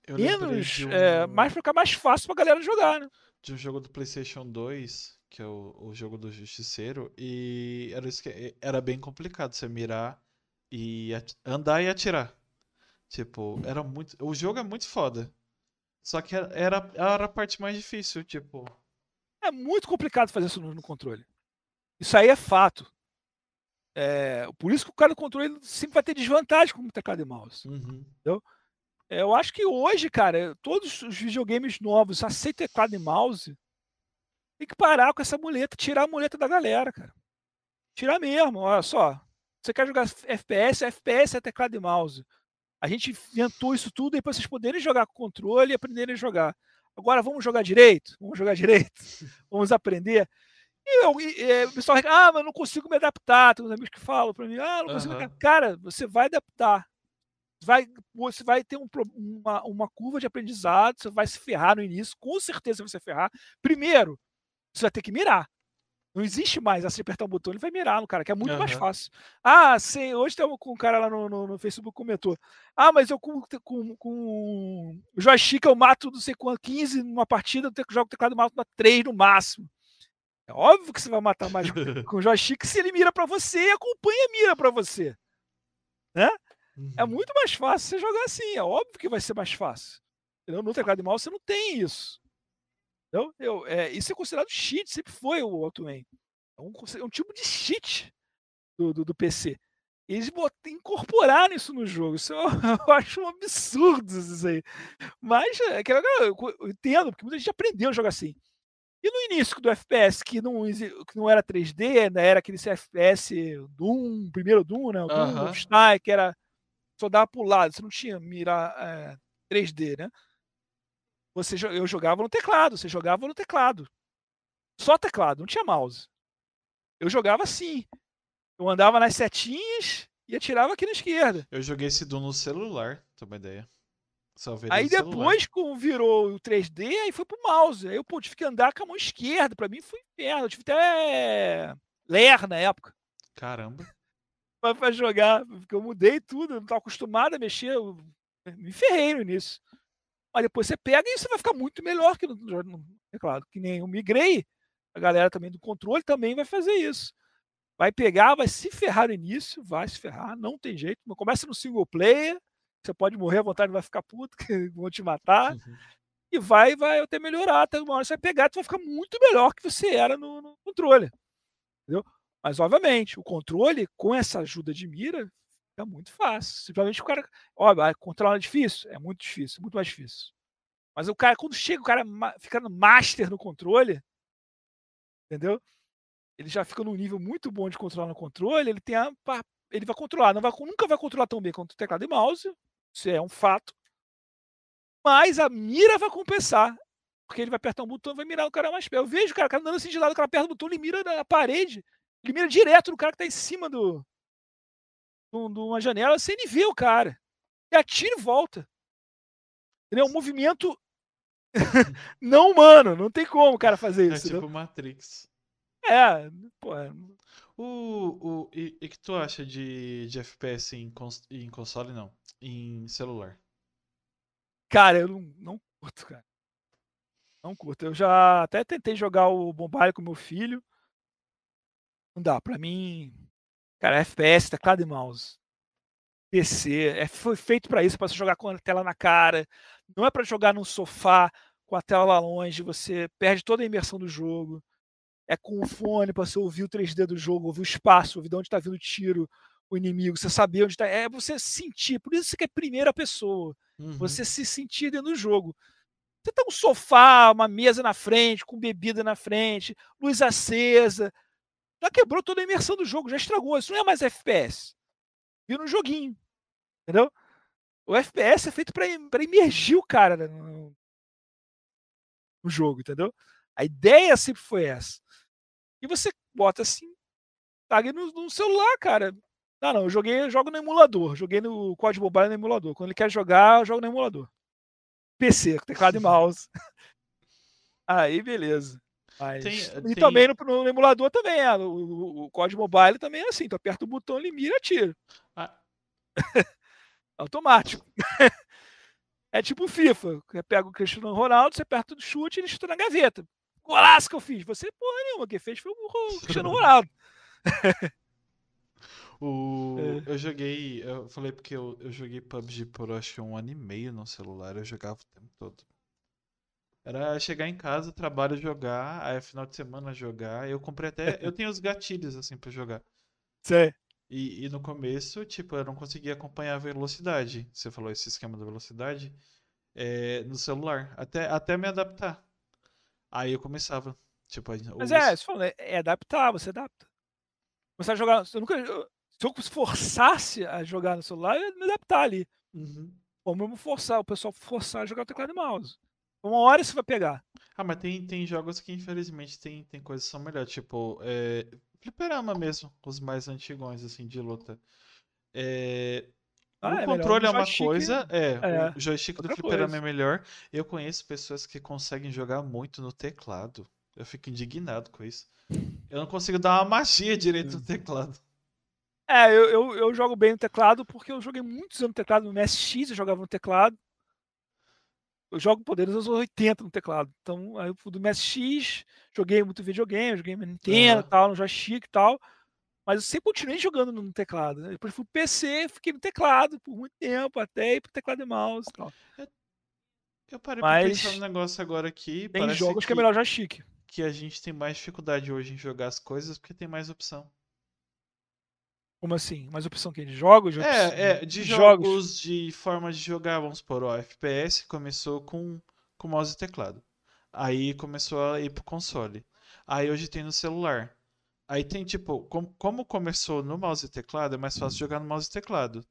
Eu menos. Um... É, mais para ficar mais fácil pra galera jogar, né? De um jogo do PlayStation 2, que é o, o jogo do Justiceiro, e era, era bem complicado você mirar e andar e atirar. Tipo, era muito. O jogo é muito foda. Só que era, era, a parte mais difícil, tipo. É muito complicado fazer isso no, no controle. Isso aí é fato. É, por isso que o cara do controle sempre vai ter desvantagem com o teclado e mouse. Uhum. Entendeu? É, eu acho que hoje, cara, todos os videogames novos aceitam teclado e mouse. Tem que parar com essa muleta, tirar a muleta da galera, cara. Tirar mesmo, olha só. Você quer jogar FPS, FPS é teclado e mouse. A gente inventou isso tudo aí para vocês poderem jogar com controle e aprenderem a jogar. Agora vamos jogar direito? Vamos jogar direito? Vamos aprender? E, eu, e, e o pessoal ah, mas não consigo me adaptar. Tem uns amigos que falam para mim, ah, não consigo uhum. me adaptar. Cara, você vai adaptar. Vai, você vai ter um, uma, uma curva de aprendizado, você vai se ferrar no início, com certeza você vai se ferrar. Primeiro, você vai ter que mirar. Não existe mais assim, apertar um botão, ele vai mirar no cara, que é muito uhum. mais fácil. Ah, sim, hoje tem um, um cara lá no, no, no, Facebook comentou. Ah, mas eu com, com, com o joystick eu mato não sei quanto, 15 numa partida, eu jogo teclado mato 3 no máximo. É óbvio que você vai matar mais com o joystick se ele mira para você e acompanha a mira para você. Né? Uhum. É muito mais fácil você jogar assim, é óbvio que vai ser mais fácil. Entendeu? No teclado de mouse você não tem isso. Então, eu, é, isso é considerado cheat, sempre foi o Ultimate. É um, é um tipo de cheat do, do, do PC. Eles botam, incorporaram isso no jogo. Isso eu, eu acho um absurdo isso aí. Mas é, eu entendo, porque muita gente aprendeu a jogar assim. E no início do FPS, que não, que não era 3D, né, era aquele FPS Doom, primeiro Doom, né? O Doom, uh -huh. que era só dava pro lado, você não tinha mirar é, 3D, né? Você, eu jogava no teclado, você jogava no teclado. Só teclado, não tinha mouse. Eu jogava assim. Eu andava nas setinhas e atirava aqui na esquerda. Eu joguei esse Doom no celular, tem uma ideia. Aí depois, quando virou o 3D, aí foi pro mouse. Aí eu pô, tive que andar com a mão esquerda. Pra mim foi inferno. Eu tive até ler na época. Caramba. pra, pra jogar. Porque eu mudei tudo. Eu não tava acostumado a mexer. Eu me ferrei no início. Mas depois você pega e você vai ficar muito melhor que no, é claro, que nem eu migrei, a galera também do controle também vai fazer isso. Vai pegar, vai se ferrar no início, vai se ferrar, não tem jeito. Começa no single player, você pode morrer à vontade, vai ficar puto, que vão te matar. Uhum. E vai, vai até melhorar, até uma hora você vai pegar, você vai ficar muito melhor que você era no, no controle. Entendeu? Mas, obviamente, o controle, com essa ajuda de mira, é muito fácil. Simplesmente o cara. Óbvio, controlar é difícil? É muito difícil, muito mais difícil. Mas o cara, quando chega, o cara fica no master no controle, entendeu? Ele já fica num nível muito bom de controlar no controle, ele tem a, ele vai controlar, não vai, nunca vai controlar tão bem quanto o teclado e mouse, isso é um fato. Mas a mira vai compensar. Porque ele vai apertar um botão e vai mirar o cara mais perto. Eu vejo o cara, o cara andando assim de lado, o cara aperta o botão, ele mira na parede. Ele mira direto no cara que tá em cima do, de uma janela sem ele ver o cara. E atira e volta. É um movimento não humano, não tem como o cara fazer é isso. É tipo não? Matrix. É, pô. É... O, o, e o que tu acha de, de FPS em, cons, em console, não? Em celular? Cara, eu não, não curto, cara. Não curto. Eu já até tentei jogar o Bombardier com meu filho. Não dá, pra mim. Cara, FPS, teclado e mouse. PC, é, foi feito para isso, para você jogar com a tela na cara. Não é para jogar num sofá com a tela lá longe, você perde toda a imersão do jogo. É com o fone para você ouvir o 3D do jogo, ouvir o espaço, ouvir de onde está vindo o tiro, o inimigo, você saber onde está. É você sentir. Por isso que é primeira pessoa. Uhum. Você se sentir dentro do jogo. Você tá um sofá, uma mesa na frente, com bebida na frente, luz acesa. Já quebrou toda a imersão do jogo, já estragou. Isso não é mais FPS. Vira um joguinho. Entendeu? O FPS é feito para imergir o cara né, no, no, jogo, entendeu? A ideia sempre foi essa. E você bota assim, tá no, no celular, cara. Não, não, eu joguei, eu jogo no emulador. Joguei no código mobile no emulador. Quando ele quer jogar, eu jogo no emulador. PC, teclado e mouse. Aí, beleza. Mas... Tem, e tem... também no, no, emulador também é. O, o, o, código mobile também é assim. Tu aperta o botão, ele mira atira. Ah. Automático. é tipo FIFA. Você pega o Cristiano Ronaldo, você aperta o chute e ele chuta na gaveta. Golaço que eu fiz. Você, porra nenhuma, quem fez foi o Cristiano Ronaldo. o... É. Eu joguei. Eu falei porque eu, eu joguei PUBG por acho um ano e meio no celular. Eu jogava o tempo todo. Era chegar em casa, trabalho, jogar, aí final de semana jogar. Eu comprei até. Eu tenho os gatilhos assim pra jogar. Sei. E, e no começo, tipo, eu não conseguia acompanhar a velocidade. Você falou esse esquema da velocidade é, no celular. Até, até me adaptar. Aí eu começava. Tipo, Mas é, você falou, é, é adaptar, você adapta. Começar a jogar. Eu nunca, eu, se eu forçasse a jogar no celular, eu ia me adaptar ali. Uhum. Ou mesmo forçar, o pessoal forçar a jogar o teclado e mouse. Uma hora você vai pegar. Ah, mas tem, tem jogos que infelizmente tem, tem coisas que são melhores. Tipo, é, Fliperama mesmo, os mais antigões, assim, de luta. É... Ah, o é controle é uma coisa, é, é, o joystick do fliperama coisa. é melhor. Eu conheço pessoas que conseguem jogar muito no teclado. Eu fico indignado com isso. Eu não consigo dar uma magia direito no teclado. É, eu, eu, eu, jogo bem no teclado porque eu joguei muitos anos no teclado. No MSX eu jogava no teclado. Eu jogo poderes aos 80 no teclado. Então, aí do MSX, joguei muito videogame, joguei Nintendo uhum. tal, no joystick e tal. Mas eu sempre continuei jogando no teclado. Né? Depois fui PC, fiquei no teclado por muito tempo, até ir pro teclado e mouse e tal. Eu parei Mas, pra pensar um negócio agora aqui. Tem jogos que, que é melhor joystick. Que a gente tem mais dificuldade hoje em jogar as coisas porque tem mais opção. Como assim? Mais opção que de jogos? De é, é, de jogos, jogos, de forma de jogar, vamos supor, o FPS começou com, com mouse e teclado. Aí começou a ir pro console. Aí hoje tem no celular. Aí tem tipo, com, como começou no mouse e teclado, é mais fácil jogar no mouse e teclado.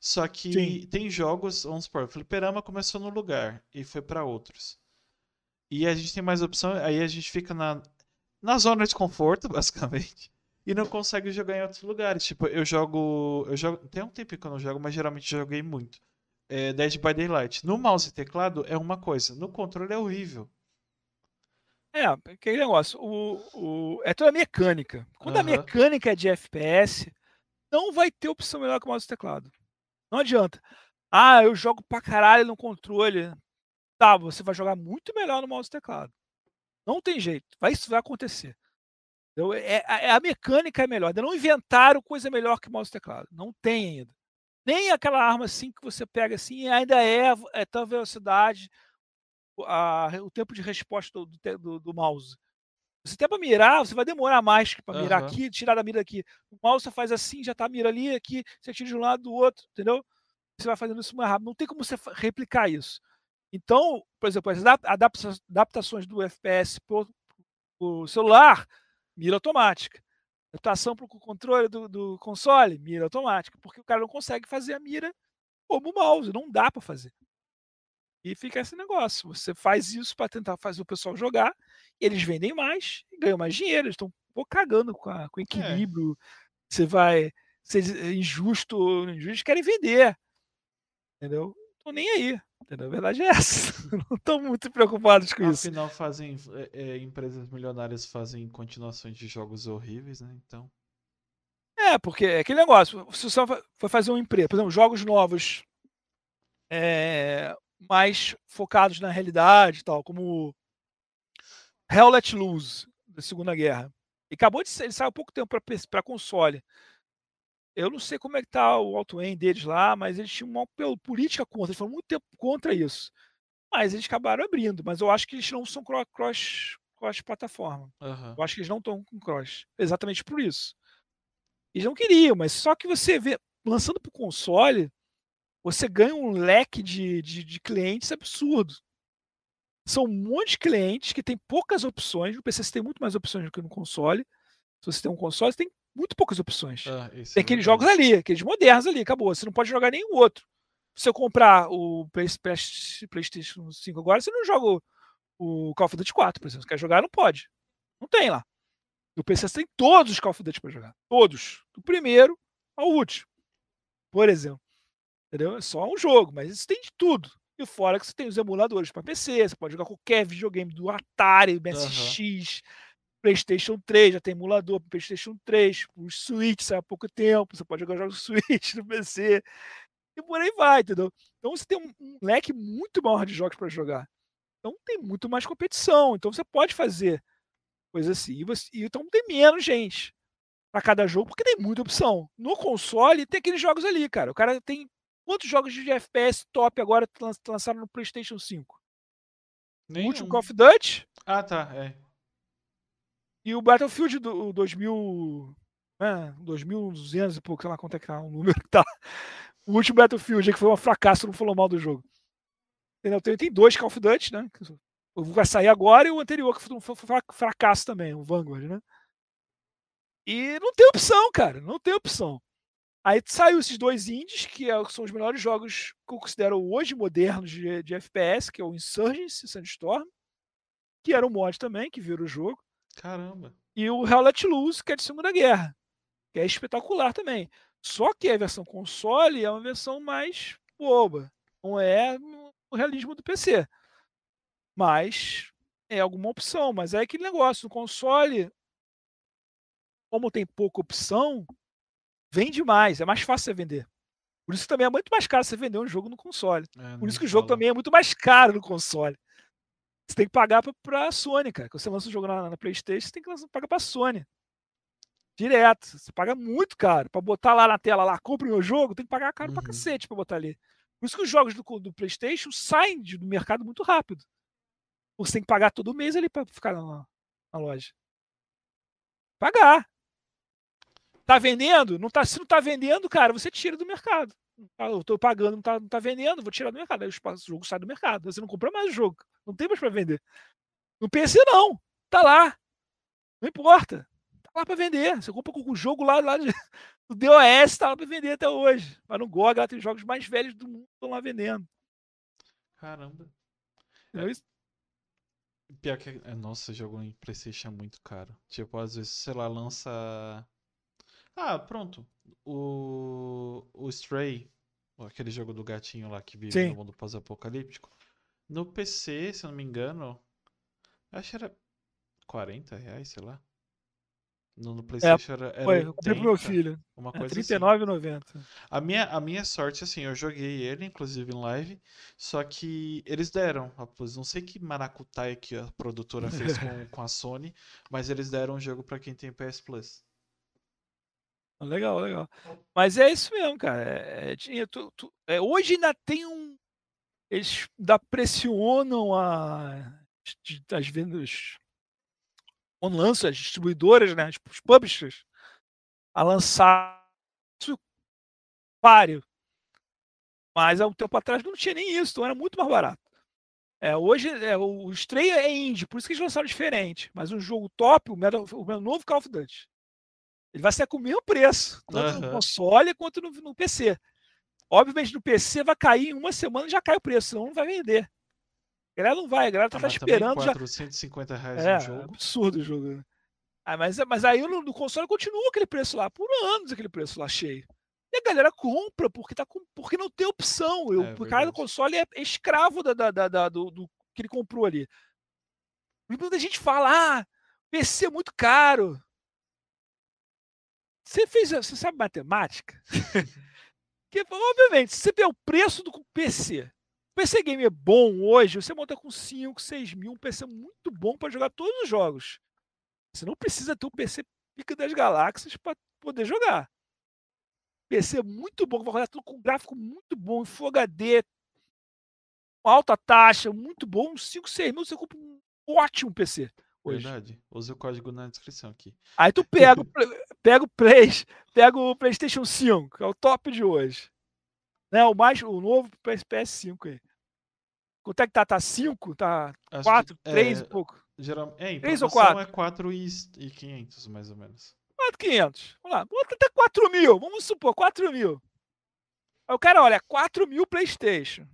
Só que Sim. tem jogos, vamos supor, Fliperama começou no lugar e foi para outros. E a gente tem mais opção, aí a gente fica na, na zona de conforto, basicamente e não consegue jogar em outros lugares. Tipo, eu jogo. Eu jogo. Tem um tempo que eu não jogo, mas geralmente joguei muito. É Dead by Daylight. No mouse e teclado é uma coisa, no controle é horrível. É, aquele negócio. O, o, é toda mecânica. Quando a mecânica é de FPS, não vai ter opção melhor que o mouse e teclado. Não adianta. Ah, eu jogo pra caralho no controle. Tá, você vai jogar muito melhor no mouse e teclado. Não tem jeito. Vai, isso vai acontecer. Então, é, é, a mecânica é melhor. Ainda não inventaram coisa melhor que mouse e teclado. Não tem ainda. Nem aquela arma assim que você pega assim, ainda é, é tão velocidade, a, o tempo de resposta do, do, do mouse. Você tem para mirar, você vai demorar mais para mirar uhum. aqui, tirar da mira aqui. O mouse faz assim, já tá a mira ali, aqui, você tira de um lado do outro, entendeu? Você vai fazendo isso mais rápido. Não tem como você replicar isso. Então, por exemplo, as adaptações do FPS para o celular mira automática. Adaptação para o controle do, do, console, mira automática, porque o cara não consegue fazer a mira como o mouse, não dá para fazer. E fica esse negócio. Você faz isso para tentar fazer o pessoal jogar, eles vendem mais e ganham mais dinheiro. Eles estão cagando com, a, com o é. equilíbrio. É. Você vai ser injusto ou injusto, eles querem vender. Entendeu? Estão nem aí. Entendeu? A verdade é essa. Não estão muito preocupados com Afinal, isso. Afinal, fazem é, é, empresas milionárias fazem continuações de jogos horríveis, né? Então. É, porque é aquele negócio. Se você for fazer uma empresa, por exemplo, jogos novos é, mais focados na realidade tal, como Hell Let Loose, da Segunda Guerra. E acabou de sair, ele saiu há pouco tempo para console. Eu não sei como é que tá o auto-aim deles lá, mas eles tinham uma política contra, eles foram muito tempo contra isso. Mas eles acabaram abrindo, mas eu acho que eles não são cross, cross plataforma. Uhum. Eu acho que eles não estão com cross. Exatamente por isso. Eles não queriam, mas só que você vê, lançando para o console, você ganha um leque de, de, de, clientes absurdo. São um monte de clientes que tem poucas opções. No PC você tem muito mais opções do que no console. Se você tem um console, você tem muito poucas opções. Ah, tem é aqueles jogos ali, aqueles modernos ali, acabou. Você não pode jogar nenhum outro. Se eu comprar o PlayStation 5 agora, você não joga o Call of Duty 4, por exemplo. Você quer jogar, não pode. Não tem lá. No PC você tem todos os Call of Duty para jogar. Todos. Do primeiro ao último. Por exemplo. Entendeu? É só um jogo, mas isso tem de tudo. E fora que você tem os emuladores para PC, você pode jogar qualquer videogame do Atari, MSX, uhum. PlayStation 3, já tem emulador para PlayStation 3, o Switch sai há pouco tempo, você pode jogar jogos Switch no PC, e por aí vai, entendeu? Então você tem um, um leque muito maior de jogos para jogar. Então tem muito mais competição, então você pode fazer coisa assim. E, você, e então tem menos gente para cada jogo, porque tem muita opção. No console tem aqueles jogos ali, cara. O cara tem quantos jogos de FPS top agora lançaram no PlayStation 5? O último Call of Duty. Ah, tá, é. E o Battlefield do 2000. É, 2200 e pouco, sei lá quanto é que tá o número que tá. O último Battlefield, que foi um fracasso, não falou mal do jogo. Entendeu? Tem, tem dois Call of Duty, né? O vai sair agora e o anterior, que foi um fracasso também, o Vanguard, né? E não tem opção, cara. Não tem opção. Aí saiu esses dois indies, que é são os melhores jogos que eu considero hoje modernos de, de FPS, que é o Insurgency Sandstorm, que era um mod também, que vira o jogo. Caramba. E o Hell Let Loose, que é de Segunda Guerra, que é espetacular também. Só que a versão console é uma versão mais boba. Não é o realismo do PC. Mas é alguma opção. Mas é aquele negócio, no console, como tem pouca opção, vende mais, é mais fácil você vender. Por isso também é muito mais caro você vender um jogo no console. É, Por isso que o jogo também é muito mais caro no console. Você tem que pagar para a Sony, cara. Quando você lança um jogo na, na PlayStation, você tem que pagar para a Sony. Direto. Você paga muito caro. Para botar lá na tela, lá, compre o meu jogo, tem que pagar caro uhum. pra cacete para botar ali. Por isso que os jogos do, do PlayStation saem do mercado muito rápido. Você tem que pagar todo mês ali para ficar na, na loja. Pagar. Tá vendendo? Não tá, se não tá vendendo, cara, você tira do mercado. Ah, eu tô pagando, não tá, não tá vendendo, vou tirar do mercado. Aí o jogo sai do mercado. Você não compra mais o jogo. Não tem mais para vender. No PC, não. Tá lá. Não importa. Tá lá para vender. Você compra com o jogo lá, lá de, do DOS, tá lá para vender até hoje. Mas no GOG, lá tem os jogos mais velhos do mundo estão lá vendendo. Caramba. É, isso? Pior que, é, nossa, jogo em PlayStation é muito caro. Tipo, às vezes, sei lá, lança ah, pronto. O, o Stray, aquele jogo do gatinho lá que vive Sim. no mundo pós-apocalíptico. No PC, se eu não me engano, acho que era 40 reais, sei lá. No, no PlayStation é, era, era foi, 80, pro meu filho. Uma é, coisa R$39,90. Assim. A minha, a minha sorte, assim, eu joguei ele, inclusive em live, só que eles deram, não sei que maracutaia que a produtora fez com, com a Sony, mas eles deram o um jogo para quem tem PS Plus. Legal, legal. Mas é isso mesmo, cara. É, é, tu, tu, é, hoje ainda tem um. Eles ainda pressionam a, as vendas online, as distribuidoras, né, os publishers, a lançar isso páreo. Mas há um tempo atrás não tinha nem isso, então era muito mais barato. É, hoje é, o Stray é indie, por isso que eles lançaram diferente. Mas o jogo top, o, Metal, o novo Call of Duty, ele vai ser com o mesmo preço, tanto uhum. no console quanto no, no, PC. Obviamente, no PC vai cair em uma semana já cai o preço, senão não vai vender. A galera não vai, a galera tá, tá esperando 450 já. reais é, no jogo. absurdo o jogo. Né? Ah, mas, mas aí no, no, console continua aquele preço lá, por anos aquele preço lá cheio. E a galera compra porque, tá com, porque não tem opção. Eu, é, o cara do console é escravo da, da, da, do, do, que ele comprou ali. Muita gente fala, ah, PC é muito caro. Você fez, você sabe matemática? que, obviamente, se você vê o preço do PC, o PC Game é bom hoje, você monta com 5, 6 mil, um PC muito bom para jogar todos os jogos. Você não precisa ter um PC pica das galáxias para poder jogar. PC muito bom, vai rodar tudo com gráfico muito bom, Full HD, alta taxa, muito bom, 5, 6 mil, você compra um ótimo PC. Hoje. Verdade. Use o código na descrição aqui. Aí tu pega, pega o Play, pega o PlayStation 5, que é o top de hoje. Né, o mais o novo PS5 aí. Quanto é que tá? Tá 5? Tá 4, 3 é, e pouco? Geral, é, 3 ou 4? é 4 e, e 500, mais ou menos. 4,500. Vamos lá. Bota até 4 mil. Vamos supor, 4 mil. Aí o cara olha, 4 mil PlayStation.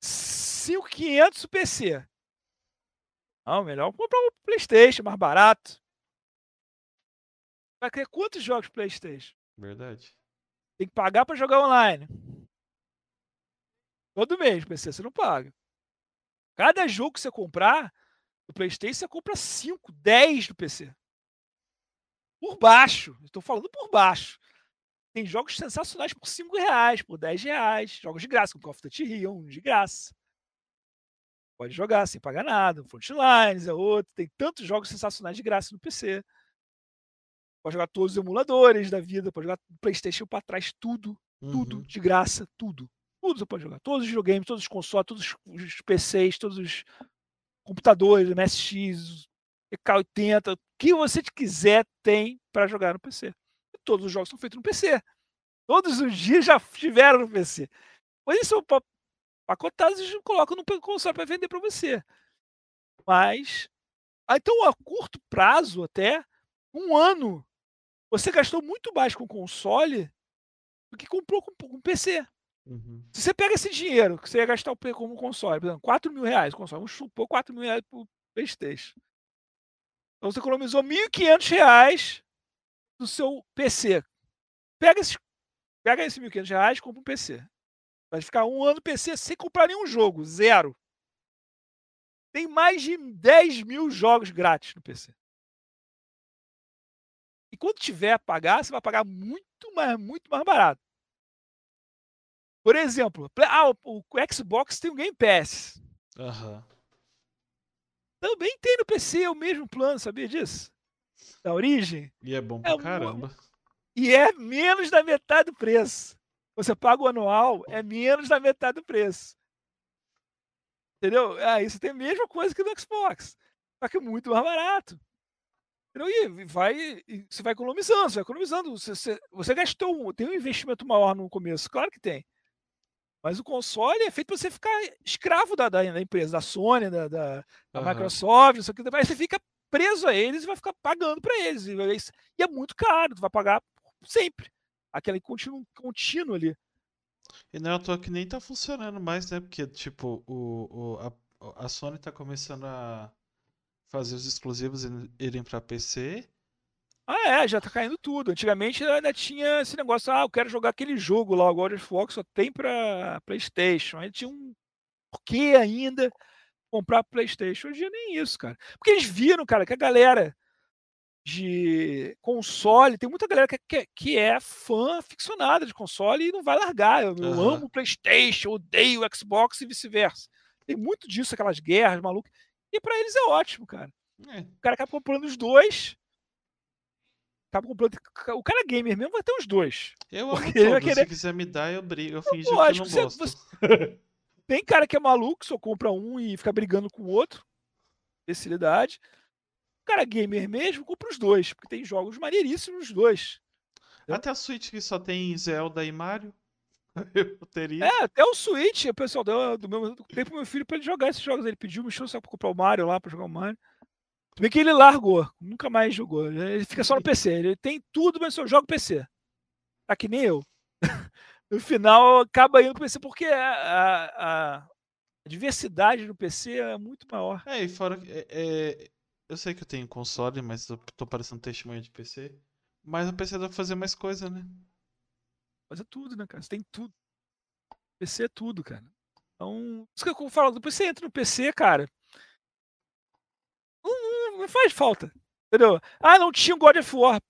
5,500 o PC. Não, melhor comprar um PlayStation mais barato. Vai querer quantos jogos PlayStation? Verdade. Tem que pagar para jogar online. Todo mês, PC, você não paga. Cada jogo que você comprar no PlayStation, você compra 5, 10 no PC. Por baixo. Estou falando por baixo. Tem jogos sensacionais por 5 reais, por 10 reais. Jogos de graça, como Call of Duty Rio, de graça. Pode jogar sem pagar nada. Frontlines é outro. Tem tantos jogos sensacionais de graça no PC. Pode jogar todos os emuladores da vida. Pode jogar PlayStation para trás, tudo. Tudo uhum. de graça, tudo. Tudo você pode jogar. Todos os videogames, todos os consoles, todos os PCs, todos os computadores, MSX, EK80, o que você quiser tem para jogar no PC. E todos os jogos são feitos no PC. Todos os dias já estiveram no PC. Pois eles são pacotados e colocam no console para vender para você. Mas, ah, então a curto prazo até, um ano, você gastou muito mais com console do que comprou com, com PC. Uhum. Se você pega esse dinheiro que você ia gastar como console, por exemplo, 4 mil reais, console, vamos supor 4 mil reais por Playstation. Então você economizou 1.500 reais do seu PC. Pega esse, pega esse 1.500 reais e compra um PC. Vai ficar um ano PC sem comprar nenhum jogo, zero. Tem mais de 10 mil jogos grátis no PC. E quando tiver a pagar, você vai pagar muito mais, muito mais barato. Por exemplo, ah, o, Xbox tem o Game Pass. Uhum. Também tem no PC o mesmo plano, sabia disso? Da origem. E é bom pra é caramba. E é menos da metade do preço. Você paga o anual, é menos da metade do preço. Entendeu? Ah, isso tem a mesma coisa que no Xbox. Só que é muito mais barato. Entendeu? E vai, você vai economizando, você vai economizando. Você, você, você gastou, tem um investimento maior no começo, claro que tem. Mas o console é feito para você ficar escravo da, da, da, empresa, da Sony, da, da, da uhum. Microsoft, isso aqui. Aí você fica preso a eles e vai ficar pagando para eles. E é muito caro, tu vai pagar sempre. Aquele contínuo, ali. E não é à que nem tá funcionando mais, né? Porque, tipo, o, o, a, a Sony tá começando a fazer os exclusivos irem para PC ah, é, já tá caindo tudo. Antigamente ainda tinha esse negócio, ah, eu quero jogar aquele jogo lá, o God of War, que só tem pra PlayStation. Aí tinha um porquê ainda comprar PlayStation. Hoje em dia nem isso, cara. Porque eles viram, cara, que a galera de console, tem muita galera que, que, que é fã ficcionada de console e não vai largar. Eu, eu amo PlayStation, odeio Xbox e vice-versa. Tem muito disso, aquelas guerras malucas. E para eles é ótimo, cara. É. O cara acaba comprando os dois acaba comprando. O cara é gamer mesmo vai ter os dois. Eu amo todos. Querer... Se quiser me dar, eu brigo. Eu fingi que eu não você, gosto. Você... Tem cara que é maluco, só compra um e fica brigando com o outro. Facilidade. Cara gamer mesmo, compra os dois. Porque tem jogos maneiríssimos nos dois. Até a Switch que só tem Zelda e Mario. Eu teria. É, até o Switch, o pessoal deu do meu, dei pro meu filho pra ele jogar esses jogos. Ele pediu, me encheu só pra comprar o Mario lá, pra jogar o Mario. Vê que ele largou, nunca mais jogou. Ele fica só no PC. Ele tem tudo, mas só joga PC. Tá que nem eu. no final, acaba indo pro PC porque a, a, a, diversidade no PC é muito maior. É, e fora. É, é, eu sei que eu tenho console, mas eu tô parecendo testemunha de PC. Mas o PC dá pra fazer mais coisa, né? Fazer tudo, né, cara? Você tem tudo. PC é tudo, cara. Então, isso que eu falo, depois você entra no PC, cara não faz falta. Entendeu? Ah, não tinha o God of War.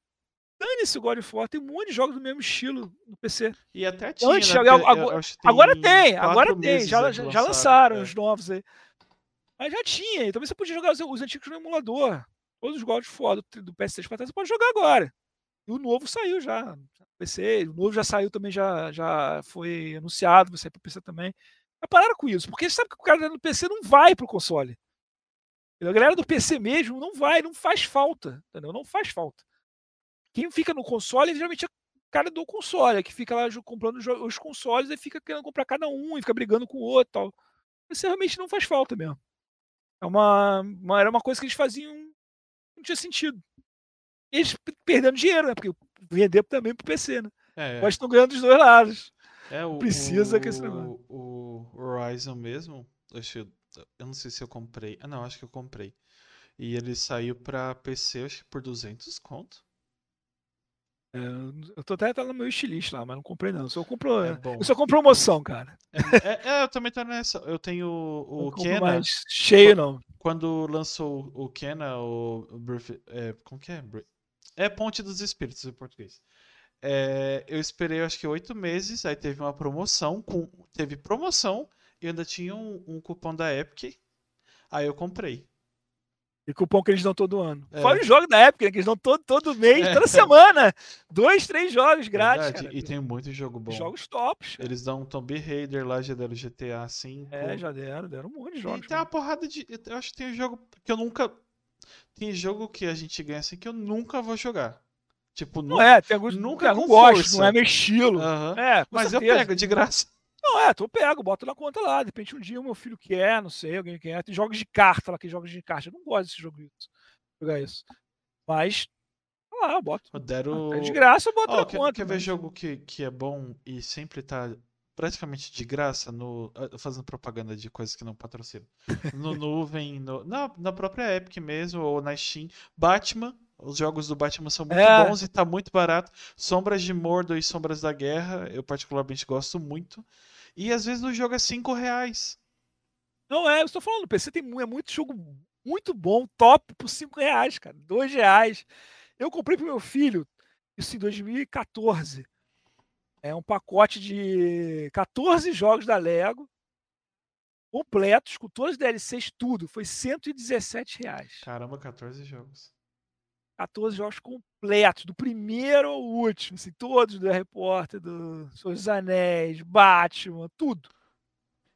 Dane-se o God of War, tem um monte de jogos do mesmo estilo no PC. E até tinha, Antes, né? agora, agora, tem, agora tem, já, já, já lançaram é. os novos aí. Mas já tinha, então você podia jogar os, os antigos no emulador. Todos os of War do, do PS3 para trás você pode jogar agora. E o novo saiu já. PC, o novo já saiu também, já, já foi anunciado, vai pro PC também. Mas pararam com isso, porque sabe que o cara no PC não vai pro console. A galera do PC mesmo não vai, não faz falta, entendeu? Não faz falta. Quem fica no console geralmente é o cara do console, é que fica lá comprando os consoles e fica querendo comprar cada um e fica brigando com o outro tal. Isso realmente não faz falta mesmo. É uma, uma, era uma coisa que eles faziam, não tinha sentido. Eles perdendo dinheiro, né? Porque vender também pro PC, né? É, Mas estão ganhando dos dois lados. É, o, Precisa o, que esse negócio. O, o Horizon mesmo, acho eu não sei se eu comprei. Ah, não, acho que eu comprei. E ele saiu pra PC, acho que por 200 conto. É, eu tô até tá no meu estilista lá, mas não comprei não. Só comprou, é eu só compro promoção, cara. É, é, é, eu também tô nessa. Eu tenho o, o Kena. Mais cheio não. Quando lançou o Kena, o, é, como que é? É Ponte dos Espíritos em português. É, eu esperei acho que oito meses, aí teve uma promoção com teve promoção e ainda tinha um, um cupom da Epic. Aí eu comprei. E cupom que eles dão todo ano. É. Fora os jogos da época, né, que eles dão todo, todo mês, É. toda semana. Dois, três jogos grátis. E tem muito jogo bom. Jogos tops. cara. Eles dão um Tomb Raider lá, já deram GTA V. É, já deram, deram um monte de E jogos. tem uma porrada de. Eu acho que tem jogo que eu nunca. Tem jogo que a gente ganha assim que eu nunca vou jogar. Tipo, Não nu- é, tem alguns nunca não gosto, não é meu estilo. É, Mas eu certeza. pego de graça. Não, é, tu pego, boto na conta lá. De repente um dia o meu filho quer, não sei, alguém quer. Tem jogos de carta lá, que jogos de carta. Eu não gosto desse jogo, jogar isso. Mas, sei lá, eu boto. Deram. É de graça, eu boto Ó, na quer, conta. quer ver jogo que, que é bom e sempre tá praticamente de graça no ah, fazendo propaganda de coisas que não patrocinam. No nuvem, no- na, na própria Epic mesmo ou na Steam. Batman, os jogos do Batman são muito É. bons e tá muito barato. Sombras de Mordor e Sombras da Guerra, eu particularmente gosto muito. E às vezes o jogo é 5 reais. Não é, eu estou falando, o PC tem é muito jogo muito bom, top, por 5 reais, cara. 2 reais. Eu comprei pro meu filho, isso em 2014. É um pacote de 14 jogos da Lego, completos, com todos os DLCs, tudo. Foi 117 reais. Caramba, 14 jogos. 14 jogos completos, do primeiro ao último, assim, todos do Harry Potter, do Senhor dos Anéis, Batman, tudo.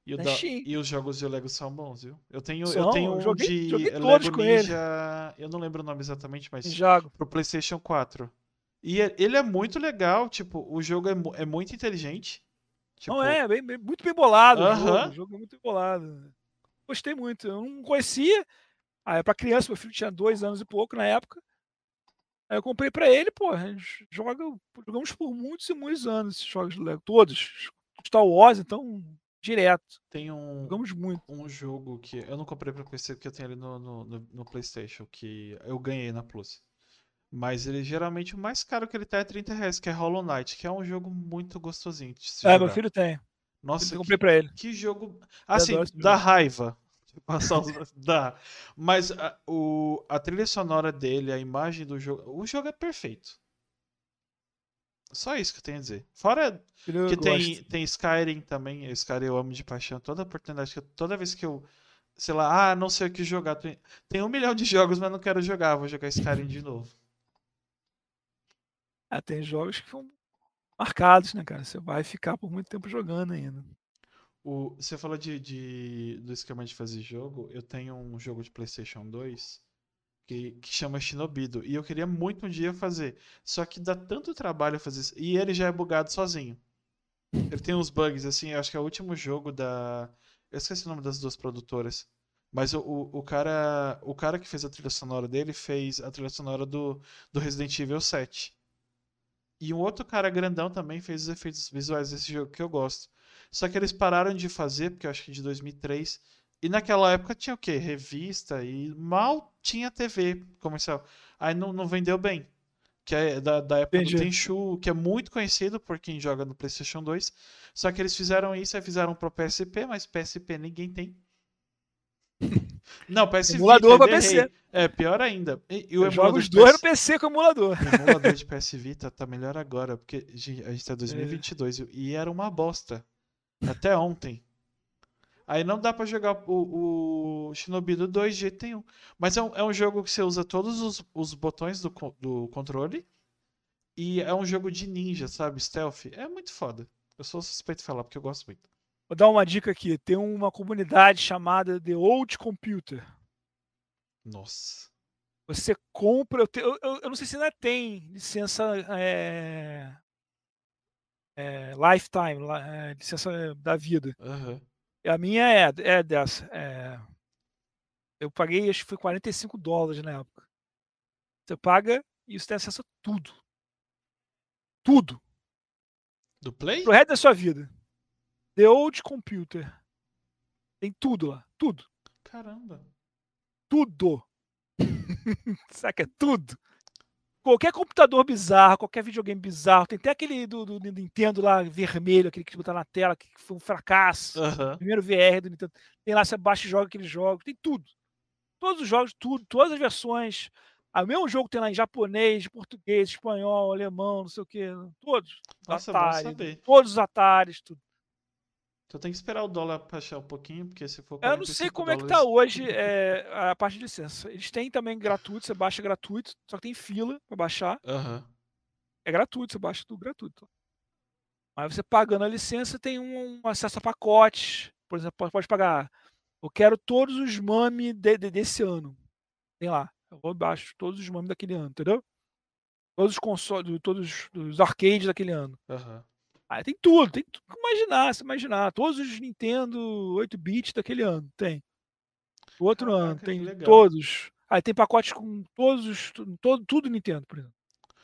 E, o da- e os jogos de Lego são bons, viu? Eu tenho, eu São, tenho eu um joguei- de joguei Lego. Ninja. Eu não lembro o nome exatamente, mas Jogo. pro PlayStation 4. E é- ele é muito legal, tipo, o jogo é, é muito inteligente. Tipo, Não é, bem- bem- muito bem bolado o Aham. jogo. O jogo é muito bem bolado. Gostei muito. Eu não conhecia. Ah, é pra criança, meu filho tinha dois anos e pouco na época. Aí eu comprei pra ele, pô, a gente joga, jogamos por muitos e muitos anos esses jogos do Lego. Todos. Star Wars, então, direto. Tem um, Jogamos muito. um jogo que eu não comprei pra PC porque eu tenho ele no, no, no- PlayStation, que eu ganhei na Plus. Mas ele geralmente o mais caro que ele tá é 30 reais, que é Hollow Knight, que é um jogo muito gostosinho de se É, meu jogar. filho tem. Nossa, eu que, comprei pra ele. que jogo. Assim, dá raiva. Passar os... dá. Mas a, o, a trilha sonora dele, a imagem do jogo. O jogo é perfeito. Só isso que eu tenho a dizer. Fora Filho que tem, tem Skyrim também. Skyrim eu amo de paixão. Toda oportunidade que eu, toda vez que eu, sei lá, ah, não sei o que jogar. Tem, tem um milhão de jogos, mas não quero jogar. Vou jogar Skyrim de novo. Ah, tem jogos que ficam marcados, né, cara? Você vai ficar por muito tempo jogando ainda. O, você falou de, de- do esquema de fazer jogo. Eu tenho um jogo de PlayStation 2 que, que chama Shinobido. E eu queria muito um dia fazer. Só que dá tanto trabalho fazer isso. E ele já é bugado sozinho. Ele tem uns bugs, assim. Eu acho que é o último jogo da. Eu esqueci o nome das duas produtoras. Mas o, o, o cara, o cara que fez a trilha sonora dele fez a trilha sonora do, do Resident Evil 7. E um outro cara grandão também fez os efeitos visuais desse jogo que eu gosto. Só que eles pararam de fazer, porque eu acho que de 2003. E naquela época tinha o quê? Revista e mal tinha TV comercial. Aí não, não vendeu bem. Que é da, da época Entendi. do Tenchu, que é muito conhecido por quem joga no PlayStation 2. Só que eles fizeram isso, aí fizeram pro PSP, mas PSP ninguém tem. Não, PS Vita, Emulador pra PC. É, pior ainda. E, e o Eu jogo emulador os de dois no PS PC com o emulador. o emulador de PS Vita tá melhor agora, porque a gente tá em 2022 e era uma bosta. Até ontem. Aí não dá pra jogar o, o Shinobi do 2 de jeito nenhum. Mas é um, é um jogo que você usa todos os, os botões do, do controle. E é um jogo de ninja, sabe? Stealth. É muito foda. Eu sou suspeito de falar, porque eu gosto muito. Vou dar uma dica aqui. Tem uma comunidade chamada The Old Computer. Nossa. Você compra. Eu, te- eu- eu não sei se ainda tem licença. é, é, lifetime, é, licença da vida. E A minha é, é dessa. é, eu paguei, acho que foi 45 dólares na época. Você paga e você tem acesso a tudo. Tudo. Do Play? Pro resto da sua vida. The Old Computer. Tem tudo lá. Tudo. Caramba. Tudo. É tudo? Qualquer computador bizarro, qualquer videogame bizarro. Tem até aquele do, do Nintendo lá, vermelho, aquele que botar na tela, que foi um fracasso. Aham. Primeiro VR do Nintendo. Tem lá, você baixa e joga aqueles jogos. Tem tudo. Todos os jogos, tudo. Todas as versões. Ah, O mesmo jogo tem lá em japonês, português, espanhol, alemão, não sei o quê. Todos. Nossa, é Atari. Todos os Atares, tudo. Então tem que esperar o dólar baixar um pouquinho, porque se for Eu não sei como é que tá hoje é, a parte de licença. Eles têm também gratuito, você baixa gratuito, só que tem fila para baixar. Uhum. É gratuito, você baixa tudo gratuito. Mas você pagando a licença tem um, acesso a pacotes. Por exemplo, pode pagar. Eu quero todos os MAME de, de, desse ano. Tem lá. Eu vou baixo todos os MAME daquele ano, entendeu? Todos os consoles, todos os arcades daquele ano. Uhum. Aí tem tudo, tem tudo que imaginar, se imaginar. Todos os Nintendo 8-bits daquele ano, tem. O outro Caraca, ano, tem todos. Aí tem pacotes com todos os. Todo, tudo Nintendo, por exemplo.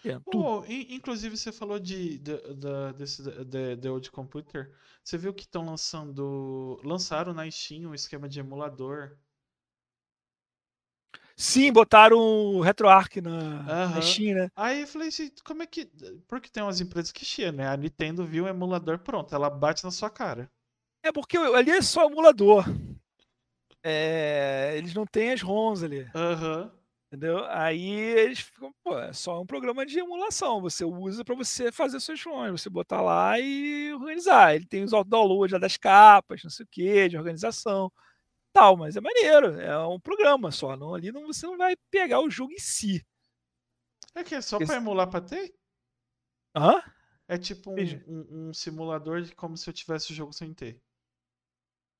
É, oh, inclusive, você falou de, de, de, desse de, de Old Computer. Você viu que estão lançando. Lançaram na Steam um esquema de emulador. Sim, botaram o RetroArch na, uhum. na Steam, né? Aí eu falei assim, como é que. Porque tem umas empresas que chiam, né? A Nintendo viu o emulador, pronto, ela bate na sua cara. É porque ali é só emulador. É, eles não têm as ROMs ali. Aham. Uhum. Entendeu? Aí eles ficam, pô, é só um programa de emulação. Você usa para você fazer seus sonhos, você botar lá e organizar. Ele tem os downloads das capas, não sei o que, de organização, tal, mas é maneiro. É um programa só. Não, ali não, você não vai pegar o jogo em si. É que é só para emular para ter? Hã? É tipo um, um, um, simulador de como se eu tivesse o jogo sem ter.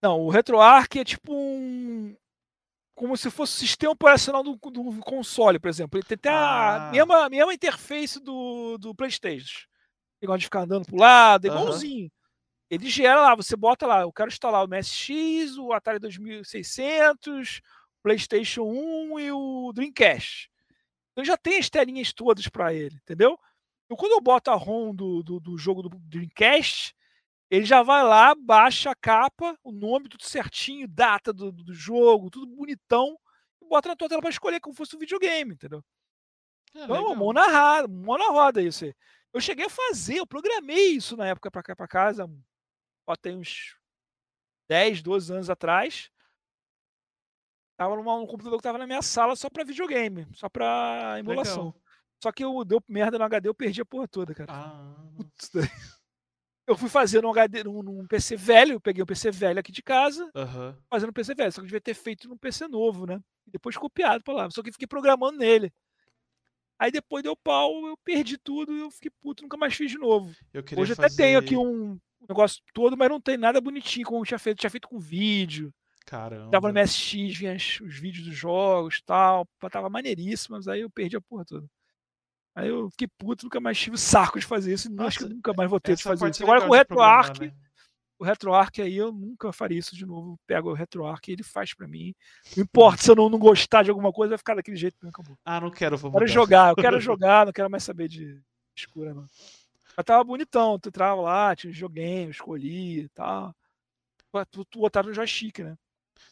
Não, o RetroArch é tipo um, como se fosse o sistema operacional do, do console, por exemplo. Ele tem até ah. a mesma, mesma interface do, do PlayStation. Igual de ficar andando pro lado, igualzinho. Uhum. Ele gera lá, você bota lá, eu quero instalar o MSX, o Atari 2600, o PlayStation 1 e o Dreamcast. Então já tem as telinhas todas para ele, entendeu? Então quando eu boto a ROM do, do, do jogo do Dreamcast, ele já vai lá, baixa a capa, o nome, tudo certinho, data do, do jogo, tudo bonitão, e bota na tua tela para escolher como fosse um videogame, entendeu? É, então, mão na, roda, mão na roda isso aí. Eu cheguei a fazer, eu programei isso na época para cá para casa, ó, tem uns 10, 12 anos atrás. Tava numa, um computador que tava na minha sala só para videogame, só para emulação. Legal. Só que eu deu merda no HD, eu perdi a porra toda, cara. Ah, Putz, eu fui fazer num, HD, num, num PC velho, eu peguei um PC velho aqui de casa, uhum. fazendo um PC velho, só que eu devia ter feito num PC novo, né? E depois copiado para lá, só que fiquei programando nele. Aí depois deu pau, eu perdi tudo e eu fiquei puto, nunca mais fiz de novo. Hoje fazer... até tenho aqui um negócio todo, mas não tem nada bonitinho como eu tinha feito. tinha feito com vídeo. Caramba. Tava no MSX, vinha os vídeos dos jogos tal. Tava maneiríssimo, mas aí eu perdi a porra toda. Aí eu fiquei puto, nunca mais tive saco de fazer isso. Nossa, acho que eu nunca mais vou ter de fazer isso. Agora com o RetroArch, né? o RetroArch aí eu nunca faria isso de novo. Pego o RetroArch e ele faz para mim. Não importa se eu não, não gostar de alguma coisa, vai ficar daquele jeito mesmo. Acabou. Ah, não quero, vou Quero jogar, eu quero jogar, não quero mais saber de escura, não. Mas tava bonitão, tu entrava lá, tinha joguinho, escolhi e tal. Tu, tu botaram no joystick, né?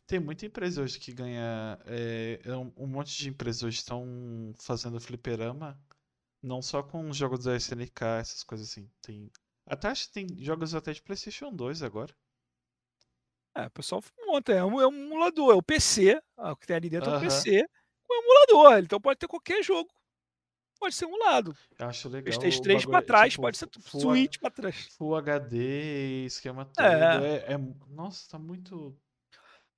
Tem muita empresa hoje que ganha. É, um monte de empresas hoje estão fazendo fliperama não só com os jogos da SNK, essas coisas assim. Tem. Até acho que tem jogos até de Playstation 2 agora. É, o pessoal monta, é um, é um emulador, é o PC, ah, o que tem ali dentro é o PC com emulador. Então pode ter qualquer jogo. Pode ser emulado. Eu acho legal. PlayStation 3 para trás, tipo, pode ser Full Switch para trás. Full HD, esquema todo. É. É, é. Nossa, tá muito.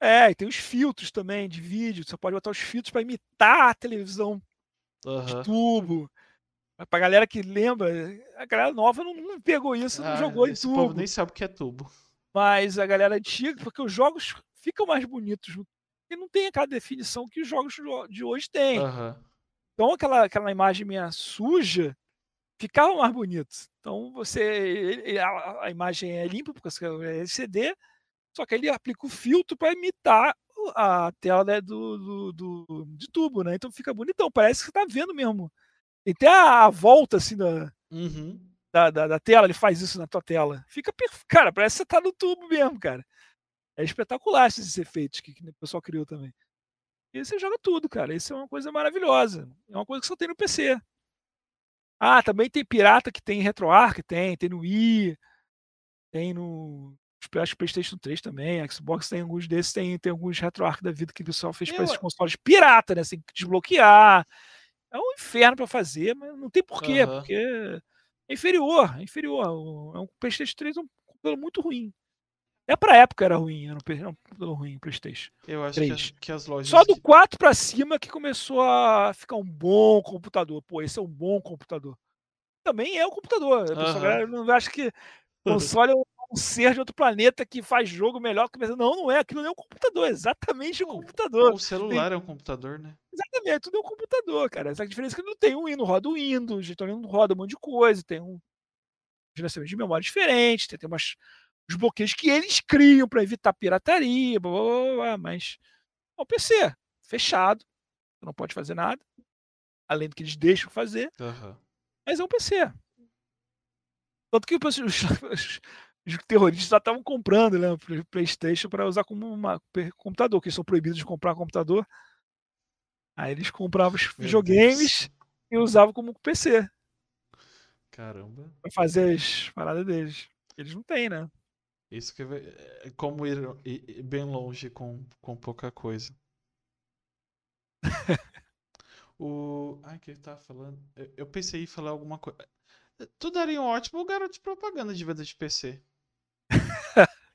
É, e tem os filtros também de vídeo. Você pode botar os filtros para imitar a televisão uhum. de tubo. Pra galera que lembra, a galera nova não, não pegou isso, não ah, jogou em tubo. O povo nem sabe o que é tubo. Mas a galera antiga, porque os jogos ficam mais bonitos. E não tem aquela definição que os jogos de hoje têm. Uhum. Então aquela, aquela imagem minha suja ficava mais bonito. Então você. A, a imagem é limpa, porque é LCD, só que ele aplica o filtro para imitar a tela né, do, do, do, de tubo, né? Então fica bonitão, parece que você tá vendo mesmo e tem a, volta assim da, uhum. da, da, da, tela, ele faz isso na tua tela. Fica perfeito. Cara, parece que você tá no tubo mesmo, cara. É espetacular esses efeitos que, que o pessoal criou também. E você joga tudo, cara. Isso é uma coisa maravilhosa. É uma coisa que só tem no PC. Ah, também tem pirata que tem RetroArch, tem, tem no Wii, tem no acho que PlayStation 3 também, Xbox tem alguns desses, tem, tem alguns RetroArch da vida que o pessoal fez para esses consoles pirata, né? Tem que desbloquear, é um inferno para fazer, mas não tem porquê, uhum. porque é inferior, é inferior. É um PlayStation 3 é um computador muito ruim. Até pra época era ruim, era um, um ruim PlayStation. Eu acho que as, que as, lojas. Só do 4 pra cima que começou a ficar um bom computador. Pô, esse é um bom computador. Também é um computador. A pessoa uhum. não acha que console é um ser de outro planeta que faz jogo melhor que Não, não é. Aquilo não é um computador. É exatamente um computador. O celular tem... é um computador, né? Exatamente. Tudo é um computador, cara. Essa diferença é que não tem um Windows, roda o Windows, então não roda um monte de coisa. Tem um gerenciamento de memória diferente, tem, tem umas os bloqueios que eles criam para evitar pirataria, blá, blá, blá, mas é um PC fechado, não pode fazer nada, além do que eles deixam fazer, uhum. mas é um PC. Tanto que os, os, os terroristas já estavam comprando né, o PlayStation para usar como um computador, que eles são proibidos de comprar computador. Aí eles compravam os Meu videogames Deus. e usavam como PC. Caramba. Pra fazer as paradas deles. Eles não têm, né? Isso que é como ir, ir bem longe com, com pouca coisa. o. Ai, que ele tava falando. Eu, eu pensei em falar alguma coisa. Tu daria um ótimo garoto de propaganda de venda de PC.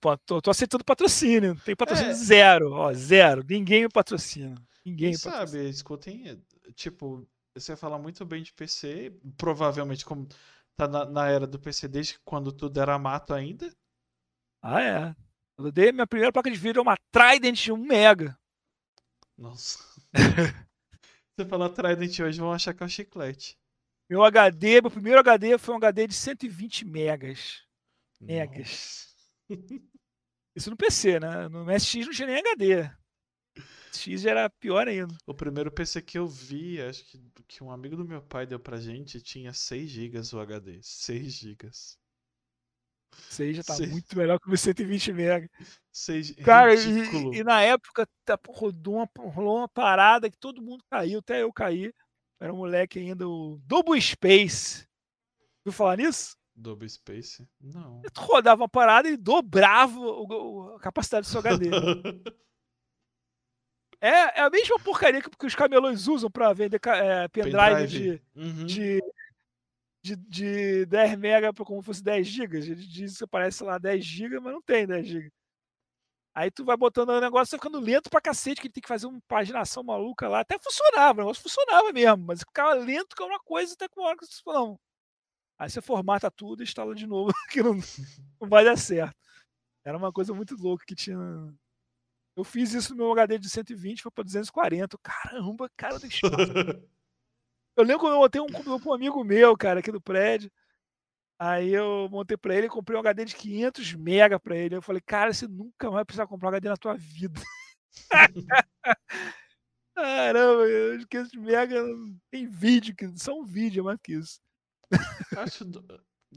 Pô, tô, tô, aceitando patrocínio. Tem patrocínio é. zero, ó, zero. Ninguém me patrocina. Ninguém me patrocina. Sabe, escutem, tipo, você fala muito bem de PC, provavelmente como tá na, na, era do PC desde quando tudo era mato ainda. Ah, é. Eu dei minha primeira placa de vídeo é uma Trident 1 Mega. Nossa. você falar Trident hoje, vão achar que é um chiclete. Meu HD, meu primeiro HD foi um HD de 120 megas. Megas. Isso no PC, né? No MSX não tinha nem HD. X era pior ainda. O primeiro PC que eu vi, acho que, que um amigo do meu pai deu pra gente, tinha 6 GB o HD. 6 GB. 6 já tá 6... muito melhor que o 120 MB. 6... Cara, e, e, na época tá, rodou uma, rolou uma parada que todo mundo caiu, até eu caí. Era um moleque ainda, o Double Space. Viu falar nisso? Double Space? Não. Tu rodava uma parada e dobrava o, o, a capacidade do seu HD. É, é a mesma porcaria que, que os camelões usam para vender é, pendrive, de, uhum. de, de, de 10 mega como fosse 10 gigas. Ele diz que parece lá 10 gigas, mas não tem 10 gigas. Aí tu vai botando o negócio, vai ficando lento pra cacete, que ele tem que fazer uma paginação maluca lá. Até funcionava, o negócio funcionava mesmo, mas ficava lento que é uma coisa até com hora que você não. Aí você formata tudo e instala de novo, que não, não vai dar certo. Era uma coisa muito louca que tinha eu fiz isso no meu HD de 120, foi para 240. Caramba, cara, deixa Eu lembro quando eu montei um para um amigo meu, cara, aqui do prédio. Aí eu montei para ele comprei um HD de 500 mega para ele. Eu falei, cara, você nunca vai precisar comprar um HD na tua vida. Caramba, 500 mega tem vídeo, só um vídeo é mais que isso. Acho,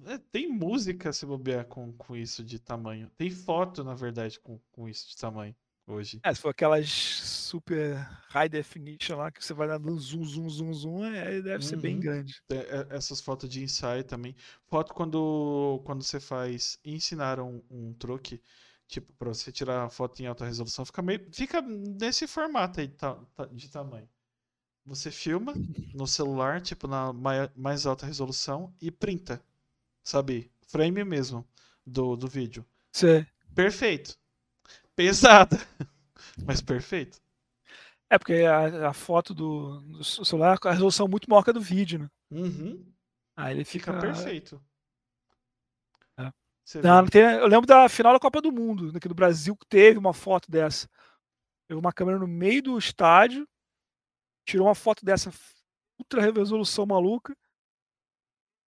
é, tem música se bobear com, com isso de tamanho. Tem foto, na verdade, com, com isso de tamanho hoje. É, se for aquelas super high definition lá, que você vai dando zoom, zoom, zoom, zoom, é, deve uhum. ser bem uhum. grande. É, essas fotos de ensaio também. Foto quando, quando você faz. Ensinaram um, um truque, tipo, para você tirar a foto em alta resolução, fica, meio, fica nesse formato aí de tamanho. Você filma no celular, tipo, na mais alta resolução, e printa. Sabe? Frame mesmo do, do vídeo. Sim. Perfeito pesada, mas perfeito. É, porque a, a foto do, do, celular, a resolução é muito maior que a do vídeo, né? Uhum. Aí ele fica. Fica perfeito. É. Não, tem, eu lembro da final da Copa do Mundo, aqui do Brasil, que teve uma foto dessa. Pegou uma câmera no meio do estádio, tirou uma foto dessa ultra resolução maluca.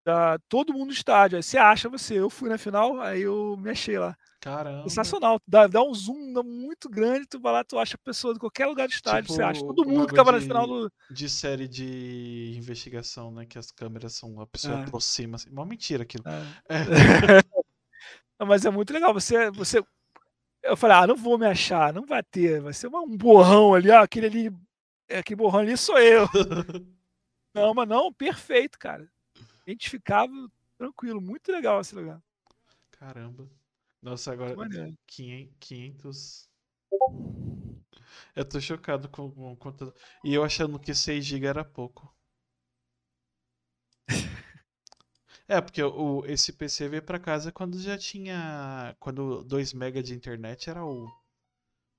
Da, todo mundo no estádio. Aí você acha você. Eu fui na final, aí eu me achei lá. Caramba. Sensacional. Dá, dá um zoom muito grande, tu vai lá, tu acha a pessoa de qualquer lugar do estádio, tipo, você acha. Todo mundo que tava de, na final do. De série de investigação, né? Que as câmeras são. A pessoa é. aproxima. Assim. Uma mentira aquilo. É. É. não, mas é muito legal. Você, você. Eu falei, ah, não vou me achar, não vai ter. Vai ser um borrão ali, ó, aquele ali. Aquele borrão ali sou eu. não, mas não, perfeito, cara. Identificável, tranquilo, muito legal esse lugar. Caramba. Nossa, agora 500. Eu tô chocado com o computador. E eu achando que 6 GB era pouco. É, porque o, esse PC veio pra casa quando já tinha. Quando 2 MB de internet era o,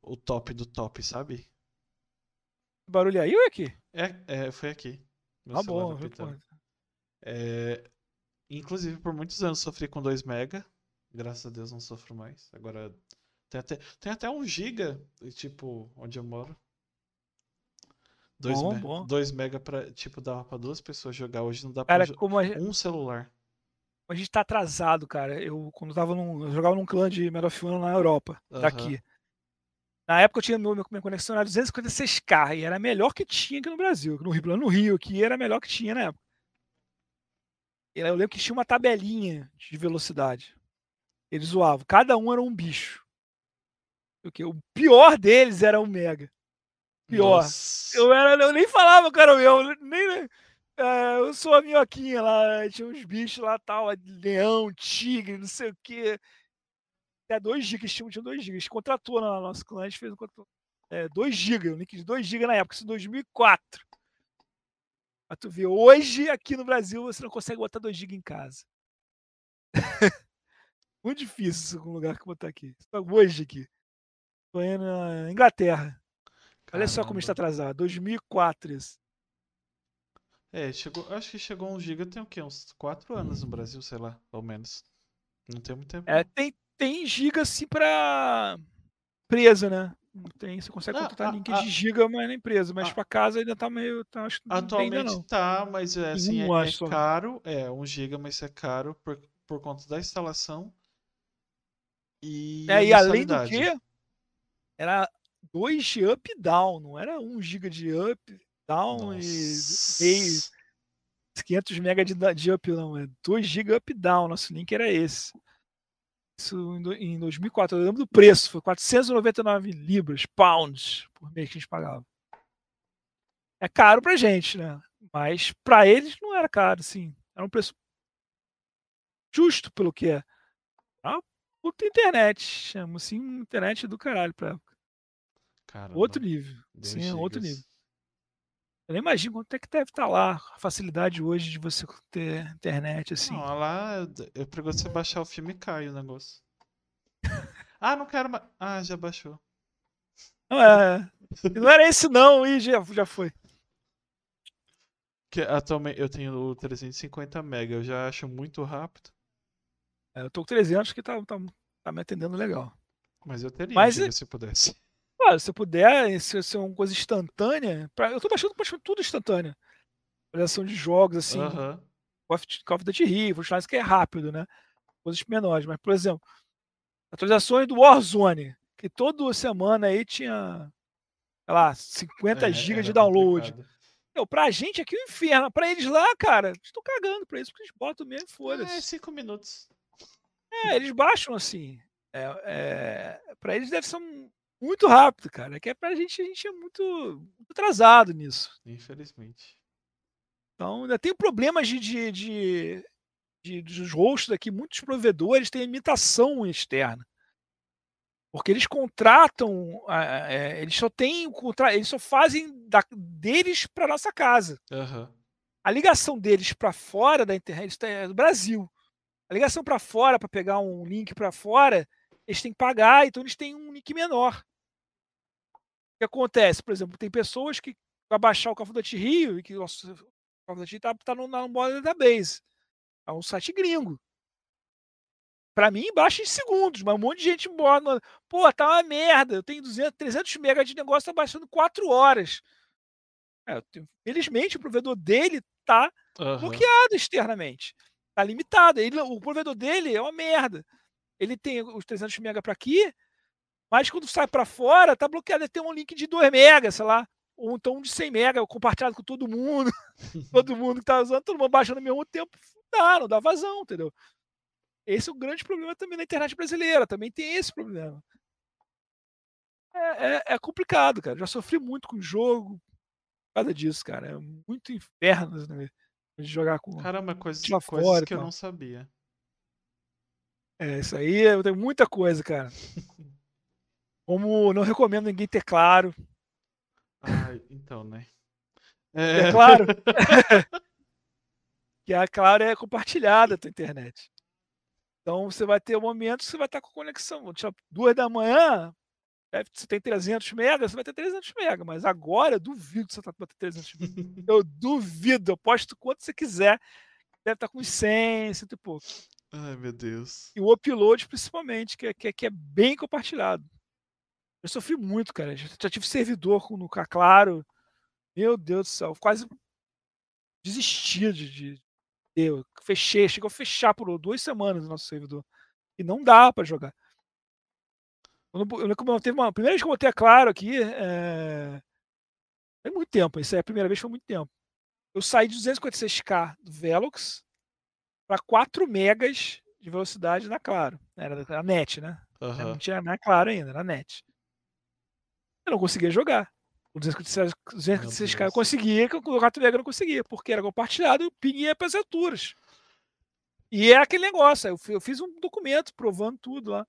o top do top, sabe? Barulho aí ou é aqui? É, é foi aqui. Meu Ah, bom. pô. É, inclusive, por muitos anos sofri com 2 MB. Graças a Deus não sofro mais. Agora tem até, tem até 1 GB, tipo, onde eu moro. 2 Bom, me- bom. 2 MB pra, tipo, dava pra duas pessoas jogar. Hoje não dá Cara, pra como gente- um celular. a gente tá atrasado, cara. Eu, quando tava num. Eu jogava num clã de Medal of Honor na Europa, daqui. Na época eu tinha meu, minha conexão era 256k e era a melhor que tinha aqui no Brasil. No Rio, no Rio aqui era a melhor que tinha na época. Eu lembro que tinha uma tabelinha de velocidade. Eles zoavam. Cada um era um bicho. O que? O pior deles era o Mega. Pior. Nossa. Eu, era, eu nem falava, cara, meu. Nem, é, eu sou a minhoquinha lá. Tinha uns bichos lá, tal. Leão, tigre, não sei o quê. Até 2 GB, tinha, tinha 2 GB. A gente contratou na nosso clã, a gente fez um contrato. É, 2 GB, o link de 2 GB na época, isso em 2004. Pra tu ver, hoje aqui no Brasil você não consegue botar 2 GB em casa. Muito difícil algum lugar que botar aqui. Só Hoje aqui. Tô indo na Inglaterra. Olha só como está Caramba. atrasado. 2004 isso. É, chegou, acho que chegou 1 GB tem o quê? Uns 4 anos no Brasil, sei lá, pelo menos. Não tem muito tempo. É, tem, tem giga assim pra empresa, né? Tem, você consegue Não, contratar a- link a- de giga, mas na empresa. Mas a- pra casa ainda tá meio. Tá, acho tem ainda Atualmente não. tá, mas é, assim, um, é, é caro. É, 1 GB, mas é caro por, por conta da instalação. E É, e além do que, era 2 de up e down, não era 1 GB de up, down e meio, Nossa. 500 MB de, de up, não. É 2 GB up e down. Nosso link era esse. Isso em 2004. Eu lembro do preço, foi 499 libras, pounds, por mês que a gente pagava. É caro pra gente, né? Mas pra eles não era caro, assim. Era um preço justo pelo que é. Puta internet. Chama assim, internet do caralho pra época. Caramba, Outro nível. 2 Sim, é outro nível. Eu nem imagino quanto é que deve estar lá a facilidade hoje de você ter internet assim. Não, lá eu pego você baixar o filme e cai o negócio. Ah, não quero mais. Ah, já baixou. Não, é, não era esse não, e já, já foi. Que atualmente eu tenho o 350 MB, eu já acho muito rápido. É, eu tô com 300 que tá, tá, tá me atendendo legal. Mas eu teria, Mas giga, se pudesse. Claro, se eu puder, se se é uma coisa instantânea, pra- eu tô baixando praticamente tudo instantâneo. Avaliação de jogos, assim. Call of Call of Duty Rio, Fortnite que é rápido, né? Coisas menores, mas, por exemplo, atualizações do Warzone, que toda semana aí tinha, sei lá, 50 É, GB de download. complicado. Meu, pra gente aqui é um inferno. Pra eles lá, cara, estão cagando pra isso, porque eles botam mesmo, e É, foda-se. 5 minutos. É, eles baixam assim. É, é, pra eles deve ser um- muito rápido, cara. É que é pra gente, a gente é muito, muito atrasado nisso. Infelizmente. Então, ainda tem problemas de, de, de, de- dos hosts aqui. Muitos provedores têm imitação externa. Porque eles contratam, é, eles só têm, eles só fazem da- deles para nossa casa. Aham. A ligação deles para fora da internet é do Brasil. A ligação para fora, para pegar um link para fora, eles têm que pagar, então eles têm um link menor. O que acontece? Por exemplo, tem pessoas que para baixar o Call of Duty Rio e que o nosso Call of Duty está tá no, na moda database. É um site gringo. Para mim, baixa em segundos, mas um monte de gente bota. Pô, tá uma merda. Eu tenho 200, 300 MB de negócio, tá baixando 4 horas. É, tenho- felizmente, o provedor dele tá Aham. bloqueado externamente. Tá limitado. Ele, o provedor dele é uma merda. Ele tem os 300 MB para aqui, mas quando sai para fora, tá bloqueado. Ele tem um link de 2 MB, sei lá. Ou então um de 100 MB compartilhado com todo mundo. todo mundo que tá usando, todo mundo baixando ao mesmo tempo. Não dá, não dá vazão, entendeu? Esse é o grande problema também na internet brasileira. Também tem esse problema. É, é- é complicado, cara. Já sofri muito com o jogo por causa disso, cara. É muito inferno né, de jogar com. Caramba, coisas, coisas fora que eu não sabia. É, isso aí eu tenho muita coisa, cara. Como não recomendo ninguém ter claro. Ai, então, né? É É, claro. que a Claro é compartilhada a tua internet. Então você vai ter um momento que você vai estar com conexão. Tipo, duas da manhã, você tem 300 megas, você vai ter 300 megas. Mas agora eu duvido que você vai ter 300 megas. Eu duvido, eu posto quanto você quiser. Deve estar com uns 100, 100 e pouco. Ai, meu Deus. E o upload, principalmente, que é, que é, que é bem compartilhado. Eu sofri muito, cara. Já, já tive servidor no Claro. Meu Deus do céu. Quase desistia de, de, eu fechei, chegou a fechar por duas semanas o nosso servidor. E não dá para jogar. Eu, eu, eu, teve uma, a primeira vez que eu botei a claro aqui, é... foi muito tempo. Isso aí, a primeira vez foi muito tempo. Eu saí de 256k do Velox para 4 megas de velocidade na Claro. Era a net, né? Uhum. Não tinha na Claro ainda, era net. Eu não conseguia jogar. O 256k eu conseguia, que o 4 mega eu não conseguia, porque era compartilhado e o ping ia para as alturas. E é aquele negócio, eu fiz um documento provando tudo lá.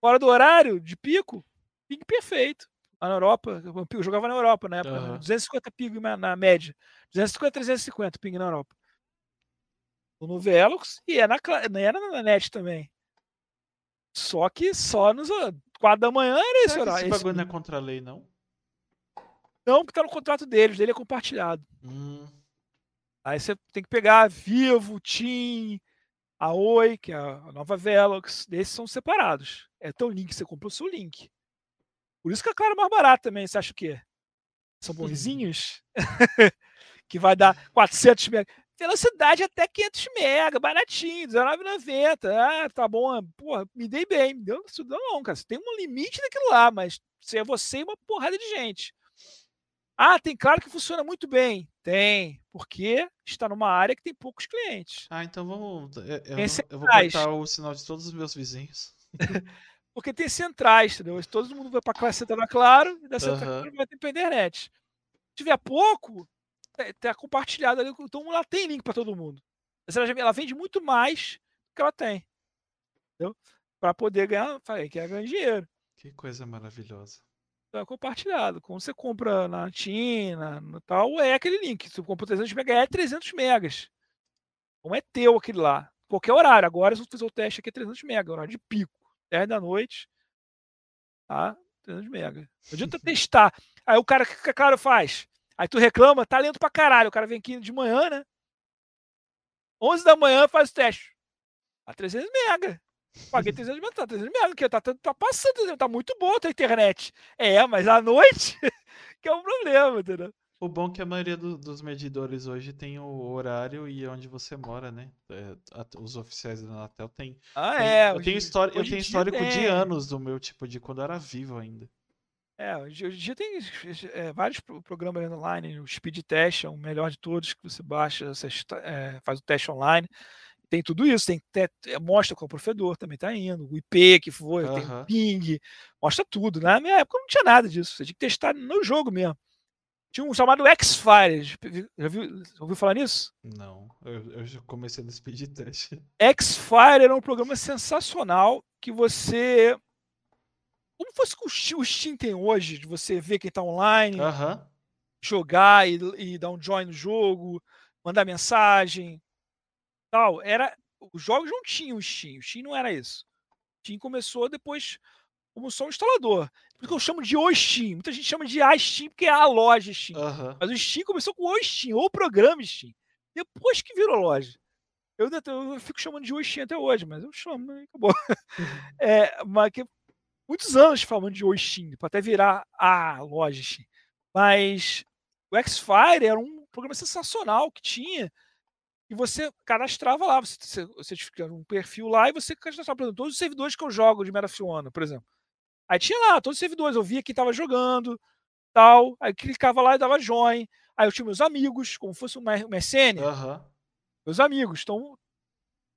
Fora do horário de pico, ping perfeito. Lá na Europa, eu jogava na Europa na época, uhum. 250 ping na, média. 250, 350 ping na Europa. No Velox e é na, era na net também. Só que só nos 4 da manhã era esse horário. Esse bagulho não é contra a lei, não? Não, porque tá no contrato deles, dele é compartilhado. Hum. Aí você tem que pegar Vivo, TIM, a Oi, que é a nova Velox, desses são separados. É teu link, você comprou o seu link. Por isso que a Claro é mais barata também, você acha o quê? São bonzinhos? que vai dar 400 mega. Velocidade até 500 mega, baratinho, R$19,90. Ah, tá bom. Porra, me dei bem. Me deu, não, não, cara. Você tem um limite daquilo lá, mas se é você e uma porrada de gente. Ah, tem claro que funciona muito bem. Tem, porque está numa área que tem poucos clientes. Ah, então vamos. Eu, eu, eu vou cortar o sinal de todos os meus vizinhos. porque tem centrais, entendeu? Todo mundo vai para a classe central Claro e da central uhum. vai ter para internet. Se tiver pouco, está compartilhado ali. Então ela tem link para todo mundo. Mas ela, vende muito mais do que ela tem. Entendeu? Para poder ganhar, quer ganhar dinheiro. Que coisa maravilhosa é compartilhado. Quando você compra na China, no tal, é aquele link. Se você compra 300 megas, é 300 megas. Não é teu aquele lá. Qualquer horário. Agora, se eu fizer o teste aqui, é 300 megas, horário de pico. 10 da noite, tá? 300 megas. Não adianta testar. Aí o cara, que claro faz? Aí tu reclama, tá lento pra caralho. O cara vem aqui de manhã, né? 11 da manhã faz o teste. A 300 megas. Paguei 300 mil, tá 300 mil, que tá, tá passando, tá muito boa a tua internet. É, mas à noite que é um problema, entendeu? O bom é que a maioria do, dos medidores hoje tem o horário e onde você mora, né? É, os oficiais da Anatel tem. Ah, tem, é. Eu tenho, história, eu tenho histórico de anos do meu tipo de quando eu era vivo ainda. É, hoje em dia tem é, vários programas online, o Speed Test é o melhor de todos que você baixa, você é, faz o teste online tem tudo isso, tem é, mostra qual provedor também está indo, o IP que foi, uhum. tem o ping, mostra tudo. Na minha época não tinha nada disso, você tinha que testar no jogo mesmo. Tinha um chamado X-Fire, já viu, ouviu falar nisso? Não, eu, eu comecei no speed test. X-Fire era um programa sensacional que você. Como fosse o Steam tem hoje, de você ver quem está online, uhum. jogar e, e dar um join no jogo, mandar mensagem, tal, era os jogos não tinham o Steam, o Steam não era isso. O Steam começou depois como só um instalador. Por isso que eu chamo de o Steam. Muita gente chama de a Steam porque é a loja Steam. Uhum. Mas o Steam começou com o Steam, ou o programa Steam. Depois que virou loja. Eu, eu fico chamando de o Steam até hoje, mas eu chamo, e acabou. É, mas que, muitos anos falando de o Steam, para até virar a loja Steam. Mas o X-Fire era um programa sensacional que tinha e você cadastrava lá, você, você tinha um perfil lá e você cadastrava, por exemplo, todos os servidores que eu jogo de Metafiona, por exemplo. Aí tinha lá todos os servidores, eu via quem estava jogando, tal, aí clicava lá e dava join. Aí eu tinha meus amigos, como fosse um MSN. Uhum. Meus amigos. Então,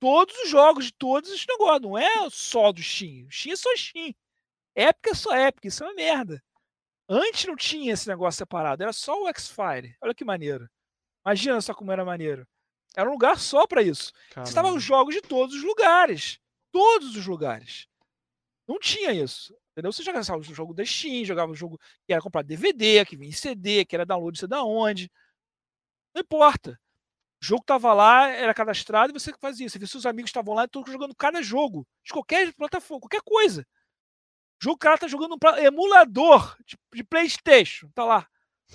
todos os jogos de todos os negócios, não é só do Steam. Steam é só Steam. Epic é só Epic, isso é uma merda. Antes não tinha esse negócio separado, era só o X-Fire. Olha que maneiro. Imagina só como era maneiro. Era um lugar só para isso. Caramba. Você estava os jogos de todos os lugares. Todos os lugares. Não tinha isso. Entendeu? Você jogava o jogo da Steam, jogava o jogo que era comprar DVD, que vinha em CD, que era download, sei da onde. Não importa. O jogo tava lá, era cadastrado e você fazia. Você via seus amigos estavam lá e todos jogando cada jogo, de qualquer plataforma, qualquer coisa. O jogo cara tá jogando um emulador de, de PlayStation, tá lá.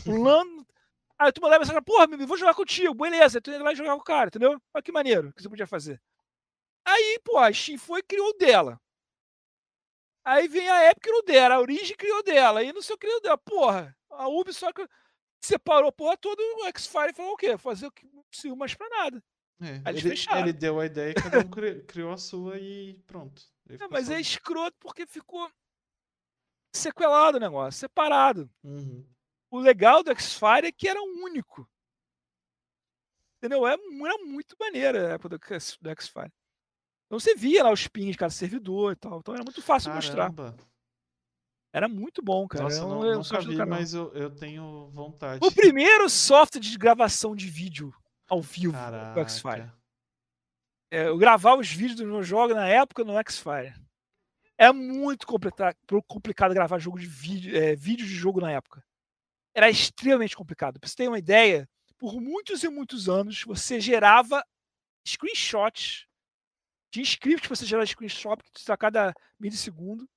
Pulando. Aí tu mandava mensagem, porra, meu, vou jogar contigo, beleza. Tu ia lá e jogar com o cara, entendeu? Olha que maneiro que você podia fazer. Aí, pô, a Steam foi e criou dela. Aí vem a Epic criou dela, a Origin criou dela, aí não sei o que criou dela. Porra, a Ubisoft separou a porra toda, o X-Fire falou o quê? Fazer o que não precisa mais pra nada. É, ele, ele, deu a ideia e cada um criou a sua e pronto. É, mas é escroto porque ficou sequelado o negócio, separado. Uhum. O legal do X-Fire é que era único. Entendeu? É, era muito maneiro a época do, do X-Fire. Então você via lá os pins, cara, servidor e tal. Então era muito fácil Caramba. mostrar. Era muito bom, cara. Nossa, não, eu nunca vi, mas eu, eu tenho vontade. O primeiro software de gravação de vídeo ao vivo Caraca. do X-Fire. É, eu gravava os vídeos dos meus jogos na época no X-Fire. É muito complicado gravar jogo de vídeo, é, vídeo de jogo na época. Era extremamente complicado. Pra você ter uma ideia, por muitos e muitos anos, você gerava screenshots. Tinha script que você gerava screenshot a cada milissegundo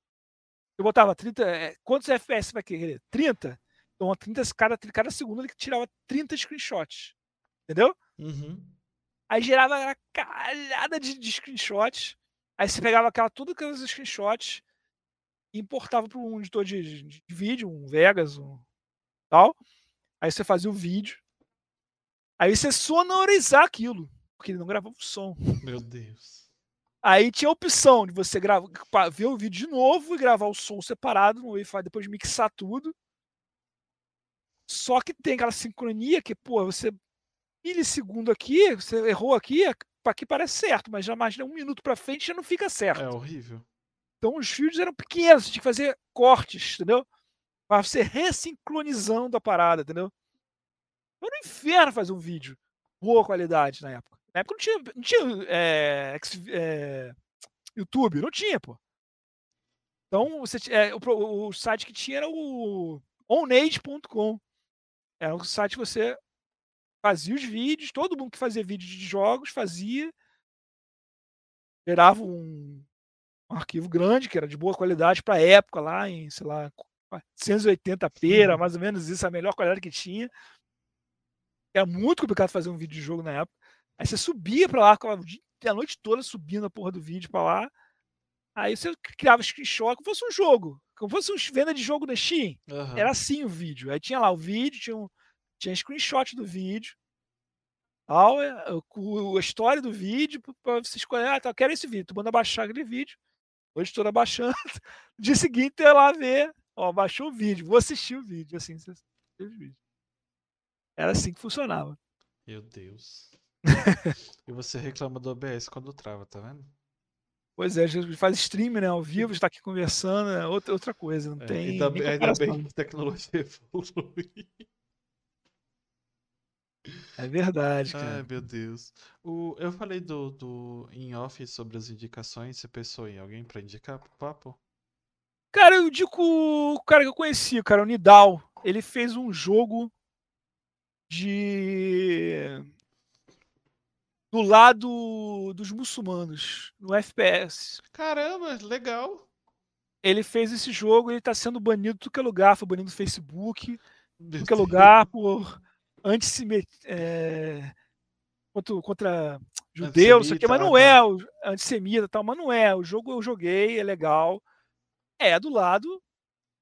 eu botava 30. É, quantos FPS vai querer? 30? Então, 30, cada, cada segundo ele tirava 30 screenshots. Entendeu? Uhum. Aí gerava uma calhada de, de screenshots. Aí você pegava aquela, todos aqueles screenshots e importava para um editor de, de, de, vídeo, um Vegas, um tal. Aí você fazia o vídeo. Aí você sonorizar aquilo. Porque ele não gravava o som. Meu Deus. Aí tinha a opção de você gravar, ver o vídeo de novo e gravar o som separado no Wi-Fi, depois mixar tudo. Só que tem aquela sincronia que, pô, você milissegundo aqui, você errou aqui, aqui parece certo, mas já imagina um minuto para frente já não fica certo. É horrível. Então os vídeos eram pequenos, você tinha que fazer cortes, entendeu? Para você ressincronizando a parada, entendeu? Era um inferno fazer um vídeo. Boa qualidade na época. Na época não tinha, não tinha é, é, YouTube, não tinha, pô. Então, você, é, o, o, site que tinha era o onage.com. Era um site que você fazia os vídeos, todo mundo que fazia vídeos de jogos fazia, gerava um, um arquivo grande, que era de boa qualidade para época, lá em, sei lá, 180p, era mais ou menos isso, a melhor qualidade que tinha. Era muito complicado fazer um vídeo de jogo na época. Aí você subia para lá, a noite toda subindo a porra do vídeo para lá. Aí você criava screenshot como fosse um jogo, como fosse um venda de jogo da Steam. Uhum. Era assim o vídeo. Aí tinha lá o vídeo, tinha, um, tinha screenshot do vídeo, tal, é, a história do vídeo, para você escolher, ah, tá, eu quero esse vídeo. Tu manda baixar aquele vídeo, hoje toda baixando. No dia seguinte, eu ia lá ver, ó, baixou o vídeo, vou assistir o vídeo. Assim, você o vídeo. Era assim que funcionava. Meu Deus. e você reclama do OBS quando trava, tá vendo? Pois é, a gente faz stream, né? Ao vivo, está aqui conversando, é outra, outra coisa. Não é, tem. Ainda, ainda bem que a tecnologia evolui. É verdade, cara. Ai, meu Deus. O, eu falei do, do em off sobre as indicações. Você pensou em alguém para indicar pro papo? Cara, eu indico o cara que eu conheci, cara, o Nidal. Ele fez um jogo de do lado dos muçulmanos, no FPS. Caramba, legal. Ele fez esse jogo ele está sendo banido tudo que é lugar, foi banido no Facebook, tudo que é lugar por antissemitismo. É, contra, contra judeu, não sei o que, mas não é o antissemita tal, mas não é. O jogo eu joguei, é legal. É do lado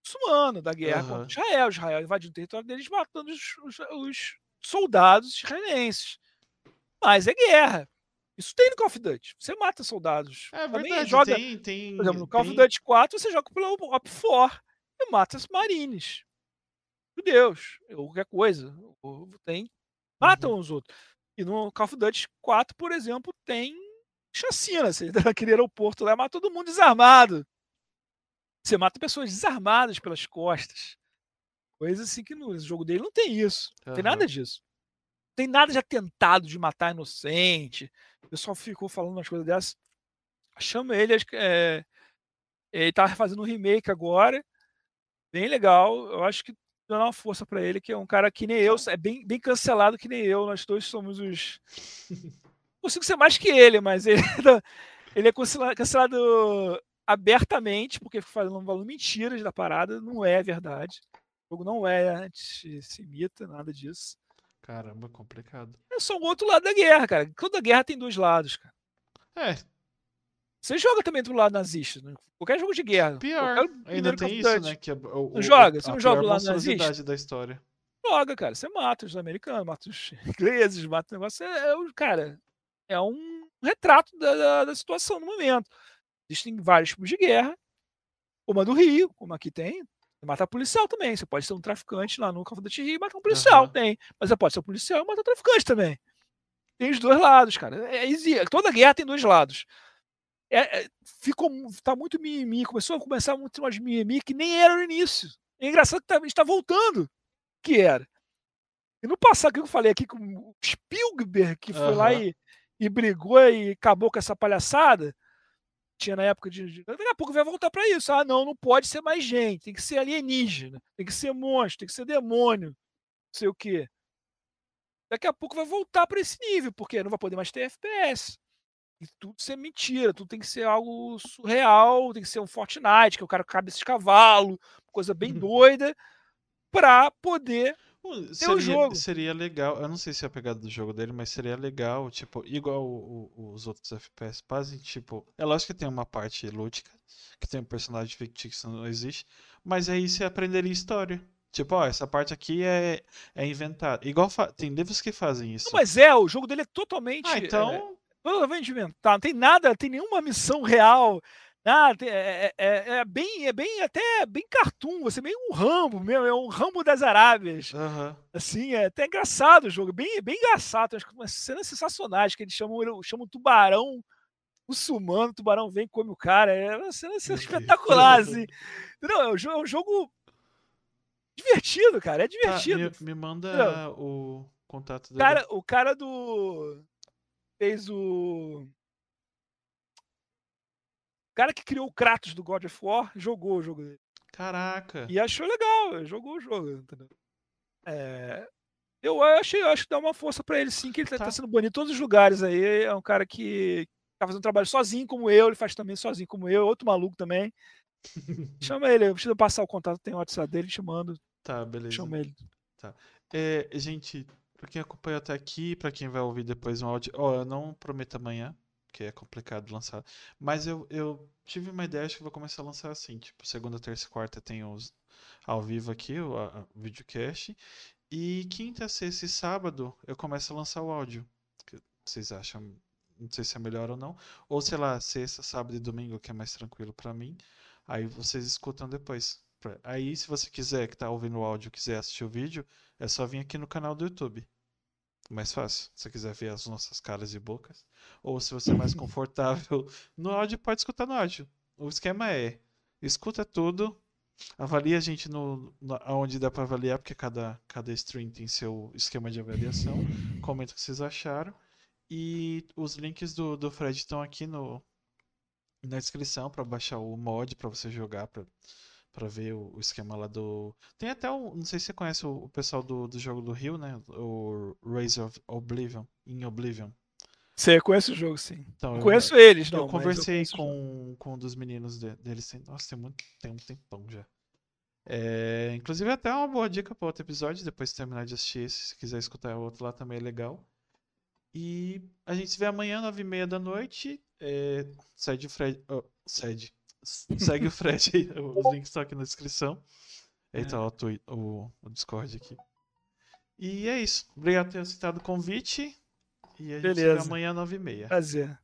muçulmano da guerra uhum. contra Israel. Israel invadindo o território deles, matando os, os, os soldados israelenses. Mas é guerra. Isso tem no Call of Duty. Você mata soldados. É verdade, joga, tem, tem. Por exemplo, no Call tem... of Duty 4, você joga pelo Op4 e mata os marines. Meu Deus. Ou qualquer coisa. Tem. Matam uhum. os outros. E no Call of Duty 4, por exemplo, tem chacina. Você entra naquele aeroporto lá e mata todo mundo desarmado. Você mata pessoas desarmadas pelas costas. Coisa assim que no jogo dele não tem isso. Não uhum. tem nada disso tem nada de atentado de matar inocente. O pessoal ficou falando umas coisas dessas. Chama ele, acho que é, ele tá fazendo um remake agora. Bem legal. Eu acho que dar uma força para ele, que é um cara que nem eu, é bem, bem cancelado que nem eu. Nós dois somos os. Consigo ser mais que ele, mas ele, ele é cancelado abertamente, porque falando, falando mentiras da parada, não é verdade. O jogo não é antissemita, nada disso. Caramba, complicado. É só um outro lado da guerra, cara. Toda guerra tem dois lados, cara. É. Você joga também do lado nazista, né? Qualquer jogo de guerra. Pior. Ainda tem isso, né? Que o, não joga? Você não joga do lado nazista? da história. Joga, cara. Você mata os americanos, mata os ingleses, mata o negócio. É, é, cara, é um retrato da, da, da situação no momento. Existem vários tipos de guerra, como a do Rio, como aqui tem, Matar policial também. Você pode ser um traficante lá no Confidente Rio e matar um policial, uhum. tem. Mas você pode ser um policial e matar um traficante também. Tem os dois lados, cara. É, é, toda guerra tem dois lados. É, é, ficou, tá muito mimimi. Começou a começar muito mais mimimi que nem era no início. É engraçado que tá, está voltando que era. E no passado que eu falei aqui com o Spielberg, que foi uhum. lá e, e brigou e acabou com essa palhaçada, tinha na época de, de. Daqui a pouco vai voltar para isso. Ah, não, não pode ser mais gente, tem que ser alienígena, tem que ser monstro, tem que ser demônio, não sei o quê. Daqui a pouco vai voltar para esse nível, porque não vai poder mais ter FPS. E tudo ser mentira, tudo tem que ser algo surreal, tem que ser um Fortnite, que o cara cabe esse cavalo, coisa bem doida, para poder seria, seria legal, eu não sei se é a pegada do jogo dele, mas seria legal, tipo, igual o, o, os outros FPS fazem, tipo, é lógico que tem uma parte lúdica, que tem um personagem fictício que não existe, mas aí você aprenderia história. Tipo, ó, essa parte aqui é, é inventada. Igual tem livros que fazem isso. Não, mas é, o jogo dele é totalmente. Ah, então. É, totalmente inventado. Não tem nada, tem nenhuma missão real. Ah, é, é, é, bem, é bem até bem cartoon, você meio um Rambo mesmo, é um Rambo das Arábias. Uhum. Assim, é até engraçado o jogo, bem, bem engraçado. Acho que umas cenas sensacionais que eles chamam, chamam tubarão muçulmano, o tubarão vem e come o cara. É uma cena espetacular, assim. Não, é um, jogo, é um jogo divertido, cara. É divertido. Tá, me, me, manda o contato dele. Cara, o cara do. fez o cara que criou o Kratos do God of War jogou o jogo dele. Caraca. E achou legal, jogou o jogo, entendeu? É, eu achei, eu acho que dá uma força para ele sim, que ele tá, tá. tá, sendo banido em todos os lugares aí. É um cara que tá fazendo trabalho sozinho como eu, ele faz também sozinho como eu, outro maluco também. Chama ele, eu preciso passar o contato, tem o WhatsApp dele, te mando. Tá, beleza. Chama ele. Tá. É, gente, pra quem acompanhou até aqui, pra quem vai ouvir depois um áudio, ó, eu não prometo amanhã, que é complicado lançar. Mas eu, eu tive uma ideia, acho que vou começar a lançar assim, tipo, segunda, terça e quarta tem os ao vivo aqui, o a, a videocast, e quinta, sexta e sábado eu começo a lançar o áudio. Que vocês acham, não sei se é melhor ou não, ou sei lá, sexta, sábado e domingo, que é mais tranquilo para mim. Aí vocês escutam depois. Aí, se você quiser, que tá ouvindo o áudio, quiser assistir o vídeo, é só vir aqui no canal do YouTube mais fácil. Se você quiser ver as nossas caras e bocas. Ou se você é mais confortável no áudio, pode escutar no áudio. O esquema é: escuta tudo, avalia a gente no, no onde dá para avaliar, porque cada, cada stream tem seu esquema de avaliação. Comenta o que vocês acharam. E os links do, do Fred estão aqui no, na descrição para baixar o mod para você jogar. Pra, para ver o, o, esquema lá do. Tem até o. Não sei se você conhece o, o pessoal do, do jogo do Rio, né? O Raise of Oblivion. In Oblivion. Você conhece o jogo, sim. Então, eu conheço eles, não. Eu conversei eu com, com um dos meninos de, deles. Tem, nossa, tem, muito, tem um tempão já. É, inclusive, até uma boa dica para outro episódio. Depois de terminar de assistir esse, se quiser escutar o outro lá também é legal. E a gente se vê amanhã, nove e meia da noite. É, sede Fred. Oh, sede. Segue o Fred aí, os links estão aqui na descrição. Aí tá o, o, o, Discord aqui. E é isso. Obrigado por ter aceitado o convite. E a gente Beleza. se vê amanhã às 9h30. Prazer.